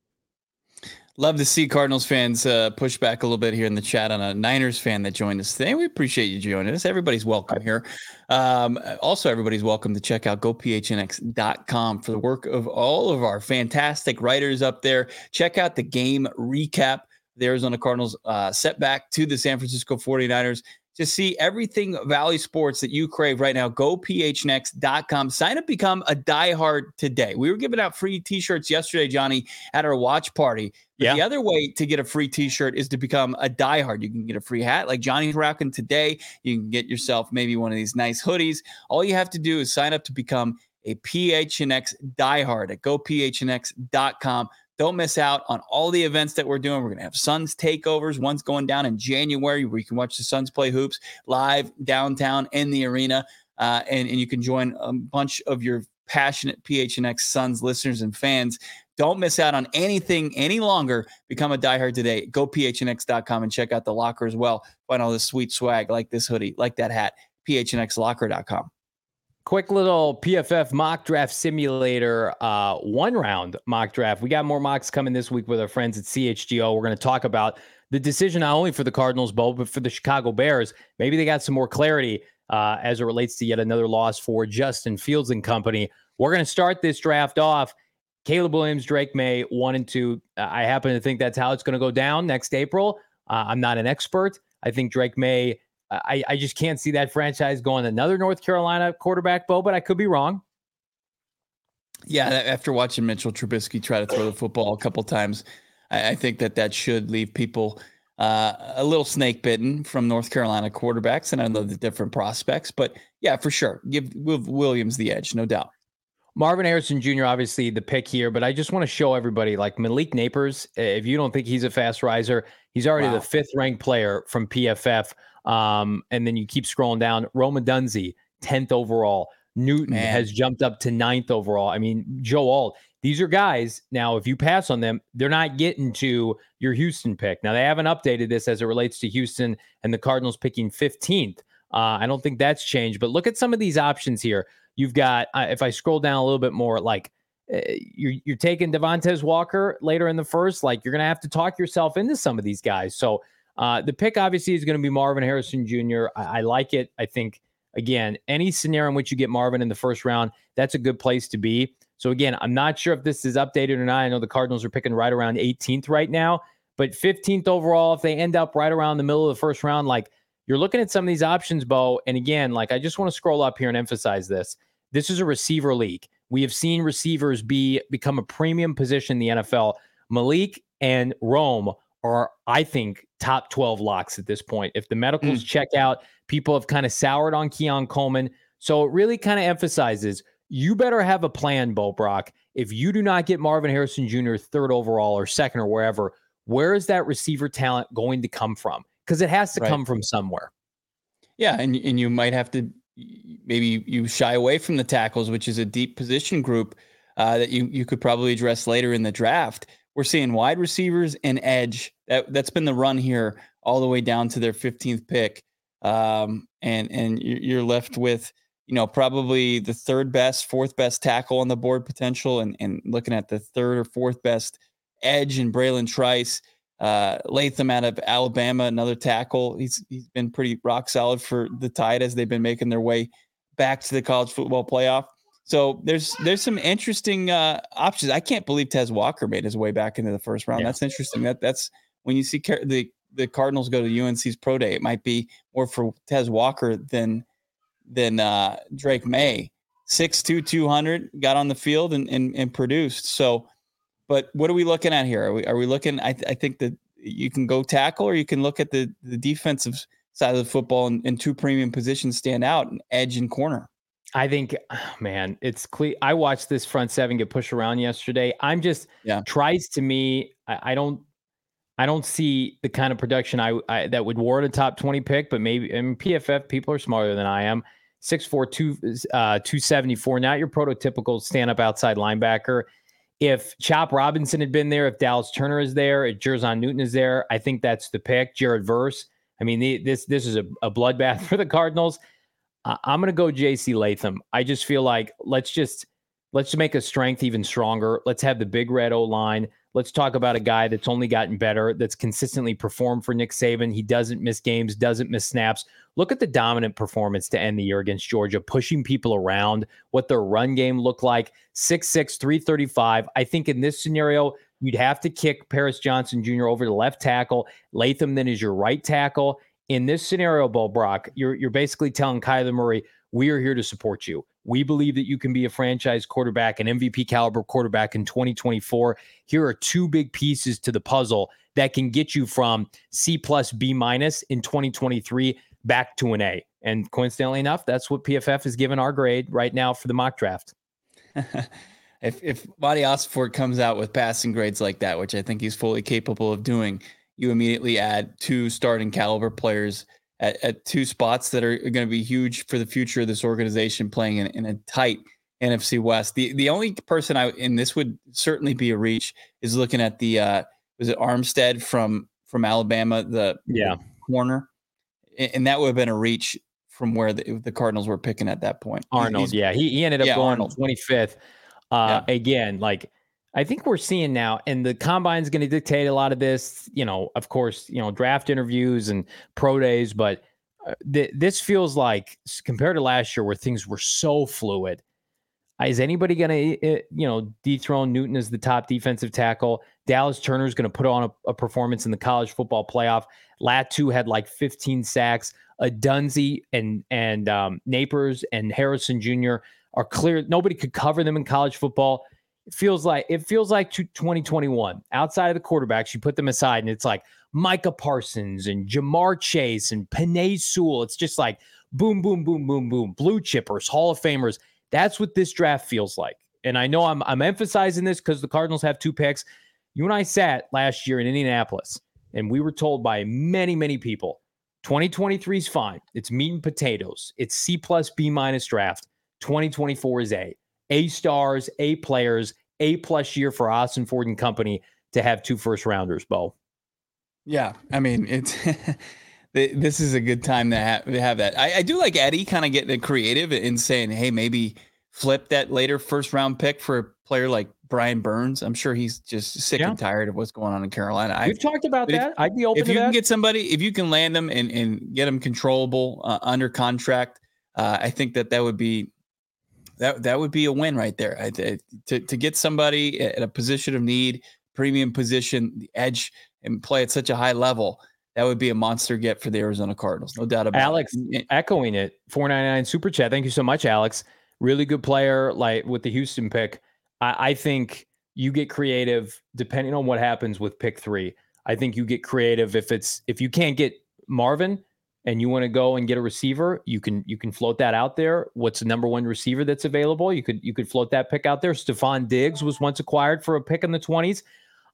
Love to see Cardinals fans uh, push back a little bit here in the chat on a Niners fan that joined us today. We appreciate you joining us. Everybody's welcome here. Um, also, everybody's welcome to check out gophnx.com for the work of all of our fantastic writers up there. Check out the game recap. The Arizona Cardinals uh, setback to the San Francisco 49ers to see everything Valley Sports that you crave right now, go phnx.com. Sign up, become a diehard today. We were giving out free t shirts yesterday, Johnny, at our watch party. But yeah. the other way to get a free t shirt is to become a diehard. You can get a free hat like Johnny's rocking today. You can get yourself maybe one of these nice hoodies. All you have to do is sign up to become a PHNX diehard at gophnx.com. Don't miss out on all the events that we're doing. We're going to have Suns takeovers. One's going down in January where you can watch the Suns play hoops live downtown in the arena. Uh, and, and you can join a bunch of your passionate PHNX Suns listeners and fans. Don't miss out on anything any longer. Become a diehard today. Go phnx.com and check out the locker as well. Find all this sweet swag like this hoodie, like that hat. phnxlocker.com. Quick little PFF mock draft simulator, uh, one round mock draft. We got more mocks coming this week with our friends at CHGO. We're going to talk about the decision not only for the Cardinals Bowl, but for the Chicago Bears. Maybe they got some more clarity uh, as it relates to yet another loss for Justin Fields and company. We're going to start this draft off. Caleb Williams, Drake Maye, one and two. I happen to think that's how it's going to go down next April. Uh, I'm not an expert. I think Drake Maye I, I just can't see that franchise going another North Carolina quarterback, Bo, but I could be wrong. Yeah, after watching Mitchell Trubisky try to throw the football a couple times, I, I think that that should leave people uh, a little snake bitten from North Carolina quarterbacks. And I know the different prospects, but yeah, for sure, give Williams the edge, no doubt. Marvin Harrison Jr. obviously the pick here, but I just want to show everybody like Malik Nabers. If you don't think he's a fast riser, he's already wow. the fifth ranked player from PFF. Um, and then you keep scrolling down. Rome Odunze, 10th overall. Newton Man. has jumped up to ninth overall. I mean, Joe Alt, these are guys. Now, if you pass on them, they're not getting to your Houston pick. Now, they haven't updated this as it relates to Houston and the Cardinals picking 15th. Uh, I don't think that's changed, but look at some of these options here. You've got, uh, if I scroll down a little bit more, like uh, you're, you're taking Devontez Walker later in the first, like you're going to have to talk yourself into some of these guys. So uh, the pick obviously is going to be Marvin Harrison Jr. I, I, like it. I think again, any scenario in which you get Marvin in the first round, that's a good place to be. So again, I'm not sure if this is updated or not. I know the Cardinals are picking right around 18th right now, but 15th overall, if they end up right around the middle of the first round, like you're looking at some of these options, Bo. And again, like I just want to scroll up here and emphasize this. This is a receiver league. We have seen receivers be become a premium position in the NFL. Malik and Rome are, I think, top 12 locks at this point. If the medicals mm. check out, people have kind of soured on Keon Coleman. So it really kind of emphasizes you better have a plan, Bo Brack. If you do not get Marvin Harrison Jr. third overall or second or wherever, where is that receiver talent going to come from? Because it has to right. come from somewhere. Yeah, and and you might have to maybe you shy away from the tackles, which is a deep position group uh, that you you could probably address later in the draft. We're seeing wide receivers and edge. That that's been the run here all the way down to their 15th pick. Um, and and you're left with you know probably the third best, fourth best tackle on the board potential, and and looking at the third or fourth best edge and Bralen Trice. Uh, Latham out of Alabama, another tackle. He's he's been pretty rock solid for the Tide as they've been making their way back to the college football playoff. So there's there's some interesting uh, options. I can't believe Tez Walker made his way back into the first round. Yeah. That's interesting. That that's when you see car- the the Cardinals go to UNC's pro day. It might be more for Tez Walker than than uh, Drake Maye. 6'2", 200, got on the field and, and and produced. So, but what are we looking at here? Are we are we looking? I, th- I think that you can go tackle or you can look at the the defensive side of the football and, and two premium positions stand out and edge and corner. I think, man, it's clear. I watched this front seven get pushed around yesterday. I'm just yeah. tries to me. I, I don't. I don't see the kind of production I, I, that would warrant a top 20 pick, but maybe in PFF people are smarter than I am. 6'4, two, uh, 274. Not your prototypical stand up outside linebacker. If Chop Robinson had been there, if Dallas Turner is there, if Jer'Zhan Newton is there, I think that's the pick. Jared Verse. I mean, the, this this is a, a bloodbath for the Cardinals. I'm going to go JC Latham. I just feel like let's just let's make a strength even stronger. Let's have the big red O line. Let's talk about a guy that's only gotten better, that's consistently performed for Nick Saban. He doesn't miss games, doesn't miss snaps. Look at the dominant performance to end the year against Georgia, pushing people around, what their run game looked like. 6'6, 335. I think in this scenario, you'd have to kick Paris Johnson Jr. over to left tackle. Latham then is your right tackle in this scenario, Bo Brack, you're you're basically telling Kyler Murray, we are here to support you. We believe that you can be a franchise quarterback, an MVP caliber quarterback in 2024. Here are two big pieces to the puzzle that can get you from C plus B minus in 2023 back to an A. And coincidentally enough, that's what PFF is giving our grade right now for the mock draft. if if Monti Ossenfort comes out with passing grades like that, which I think he's fully capable of doing, you immediately add two starting caliber players at, at two spots that are going to be huge for the future of this organization playing in, in, a tight NFC West. The the only person I and this would certainly be a reach is looking at the uh was it Armstead from from Alabama, the yeah corner. And that would have been a reach from where the, the Cardinals were picking at that point. Arnold, He's, yeah. He, he ended up yeah, going Arnold. 25th. Uh, yeah. Again, like I think we're seeing now, and the combine is going to dictate a lot of this. You know, of course, you know, draft interviews and pro days, but uh, th- this feels like compared to last year where things were so fluid. Is anybody going to, you know, dethrone Newton as the top defensive tackle? Dallas Turner is going to put on a, a, performance in the college football playoff. Latu had like 15 sacks. Odunze and and um, Nabers and Harrison Jr. are clear. Nobody could cover them in college football feels like it feels like 2021 outside of the quarterbacks you put them aside and it's like micah parsons and ja'marr chase and Penei sewell. It's just like boom boom boom boom boom. Blue chippers hall of famers. That's what this draft feels like. And i know i'm, I'm emphasizing this because the cardinals have two picks. You and i sat last year in indianapolis and we were told by many many people 2023 is fine. It's meat and potatoes. It's c plus b minus draft. 2024 is a. A stars, A players, A plus year for Ossenfort and company to have two first rounders, Bo. Yeah, I mean it's this is a good time to have, to have that. I, I do like Eddie kind of getting creative and saying, hey, maybe flip that later first round pick for a player like Brian Burns. I'm sure he's just sick yeah. and tired of what's going on in Carolina. We've talked about that. If, I'd be open. If you that. can get somebody, if you can land them and, and get them controllable uh, under contract, uh, I think that that would be that that would be a win right there. I, to to get somebody at a position of need, premium position, the edge, and play at such a high level, that would be a monster get for the Arizona Cardinals, no doubt about Alex, it. Alex echoing it, four ninety nine super chat. Thank you so much, Alex. Really good player, like with the Houston pick. I, I think you get creative depending on what happens with pick three. I think you get creative if it's if you can't get Marvin and you want to go and get a receiver, you can you can float that out there. What's the number one receiver that's available? You could you could float that pick out there. Stefon Diggs was once acquired for a pick in the twenties,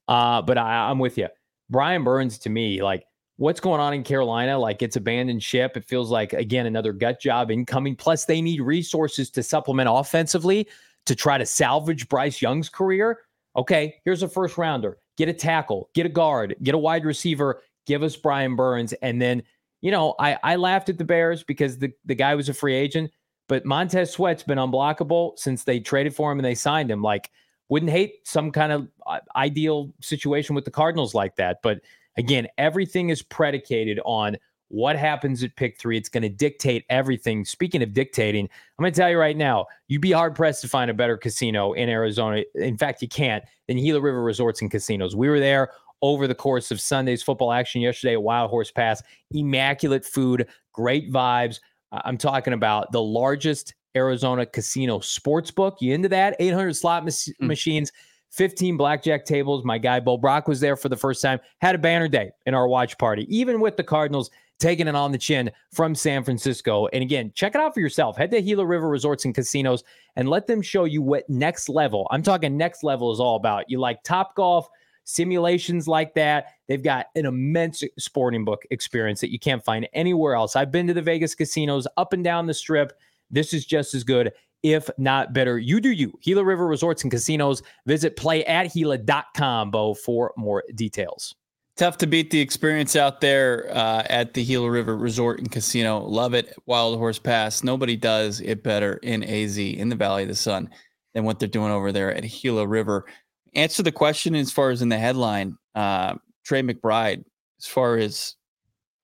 uh, but I, I'm with you. Brian Burns to me, like what's going on in Carolina, like it's abandoned ship. It feels like again another gut job incoming. Plus they need resources to supplement offensively to try to salvage Bryce Young's career. Okay, here's a first rounder. Get a tackle, get a guard, get a wide receiver. Give us Brian Burns, and then you know, I, I laughed at the Bears because the, the guy was a free agent, but Montez Sweat's been unblockable since they traded for him and they signed him. Like, wouldn't hate some kind of uh, ideal situation with the Cardinals like that. But again, everything is predicated on what happens at pick three. It's going to dictate everything. Speaking of dictating, I'm going to tell you right now, you'd be hard pressed to find a better casino in Arizona. In fact, you can't than Gila River Resorts and Casinos. We were there over the course of Sunday's football action yesterday at Wild Horse Pass. Immaculate food, great vibes. I'm talking about the largest Arizona casino sports book. You into that? 800 slot mas- mm. machines, 15 blackjack tables. My guy Bo Brack was there for the first time. Had a banner day in our watch party, even with the Cardinals taking it on the chin from San Francisco. And again, check it out for yourself. Head to Gila River Resorts and Casinos and let them show you what next level. I'm talking next level is all about. You like Top Golf simulations like that. They've got an immense sporting book experience that you can't find anywhere else. I've been to the Vegas casinos up and down the strip. This is just as good, if not better. You do you. Gila River Resorts and Casinos. Visit play playatgila.com, Bo, for more details. Tough to beat the experience out there uh, at the Gila River Resort and Casino. Love it. Wild Horse Pass. Nobody does it better in AZ, in the Valley of the Sun, than what they're doing over there at Gila River answer the question as far as in the headline, uh, Trey McBride, as far as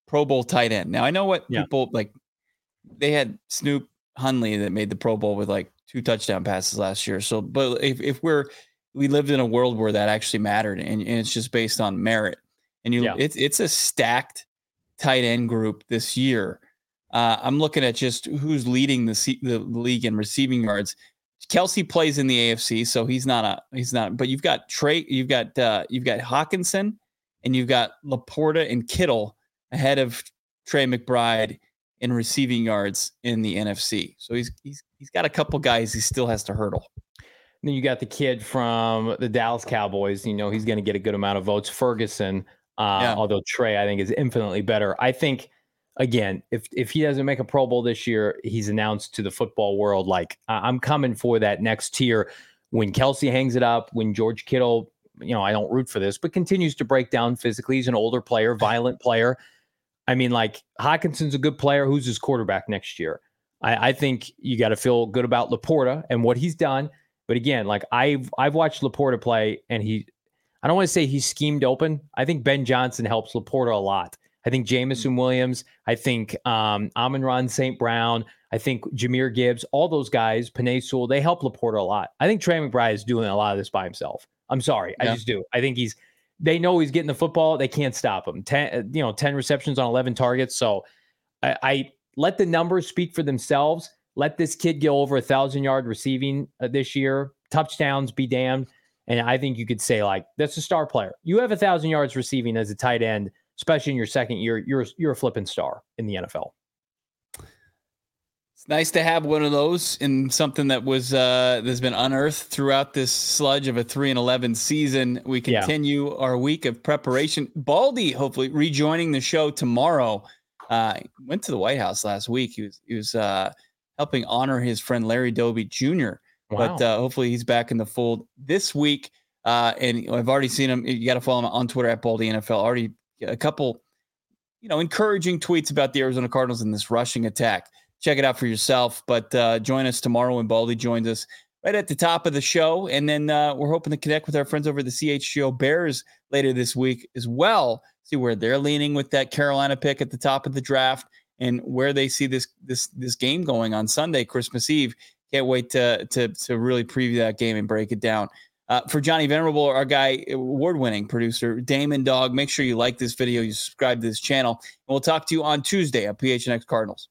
Pro Bowl tight end. Now I know what yeah. people like. They had Snoop Huntley that made the Pro Bowl with like two touchdown passes last year. So, but if, if we're we lived in a world where that actually mattered, and, and it's just based on merit, and you yeah. it's it's a stacked tight end group this year. Uh, I'm looking at just who's leading the the league in receiving yards. Kelce plays in the AFC, so he's not a he's not. But you've got Trey, you've got uh, you've got Hockenson, and you've got LaPorta and Kittle ahead of Trey McBride in receiving yards in the NFC. So he's he's he's got a couple guys he still has to hurdle. then you got the kid from the Dallas Cowboys. You know he's going to get a good amount of votes. Ferguson, uh, yeah. although Trey I think is infinitely better. I think again, if if he doesn't make a Pro Bowl this year, he's announced to the football world like I'm coming for that next tier. When Kelce hangs it up, when George Kittle, you know, I don't root for this, but continues to break down physically. He's an older player, violent player. I mean, like Hockenson's a good player. Who's his quarterback next year? I, I think you got to feel good about LaPorta and what he's done. But again, like I've I've watched LaPorta play, and he, I don't want to say he's schemed open. I think Ben Johnson helps LaPorta a lot. I think Jameson mm. Williams. I think um, Amon-Ra St. Brown. I think Jahmyr Gibbs. All those guys, Penei Sewell, they help LaPorta a lot. I think Trey McBride is doing a lot of this by himself. I'm sorry, yeah. I just do. I think he's. They know he's getting the football. They can't stop him. Ten, uh, you know, ten receptions on 11 targets. So, I, I let the numbers speak for themselves. Let this kid get over a thousand yard receiving uh, this year. Touchdowns be damned. And I think you could say like that's a star player. You have a thousand yards receiving as a tight end especially in your second year, you're you're a flipping star in the NFL. It's nice to have one of those in something that was uh, that's been unearthed throughout this sludge of a three and eleven season. We continue yeah. our week of preparation. Baldy, hopefully rejoining the show tomorrow. Uh, went to the White House last week. He was he was uh, helping honor his friend Larry Doby Jr. Wow. But uh, hopefully he's back in the fold this week. Uh, and I've already seen him. You got to follow him on Twitter at Baldy NFL. Already a couple, you know, encouraging tweets about the Arizona Cardinals and this rushing attack. Check it out for yourself. But uh, join us tomorrow when Baldy joins us right at the top of the show. And then uh, we're hoping to connect with our friends over the CHGO Bears later this week as well. See where they're leaning with that Carolina pick at the top of the draft and where they see this this this game going on Sunday, Christmas Eve. Can't wait to to to really preview that game and break it down. Uh, for Johnny Venerable, our guy, award winning producer, Damon Dog, make sure you like this video, you subscribe to this channel, and we'll talk to you on Tuesday at PHNX Cardinals.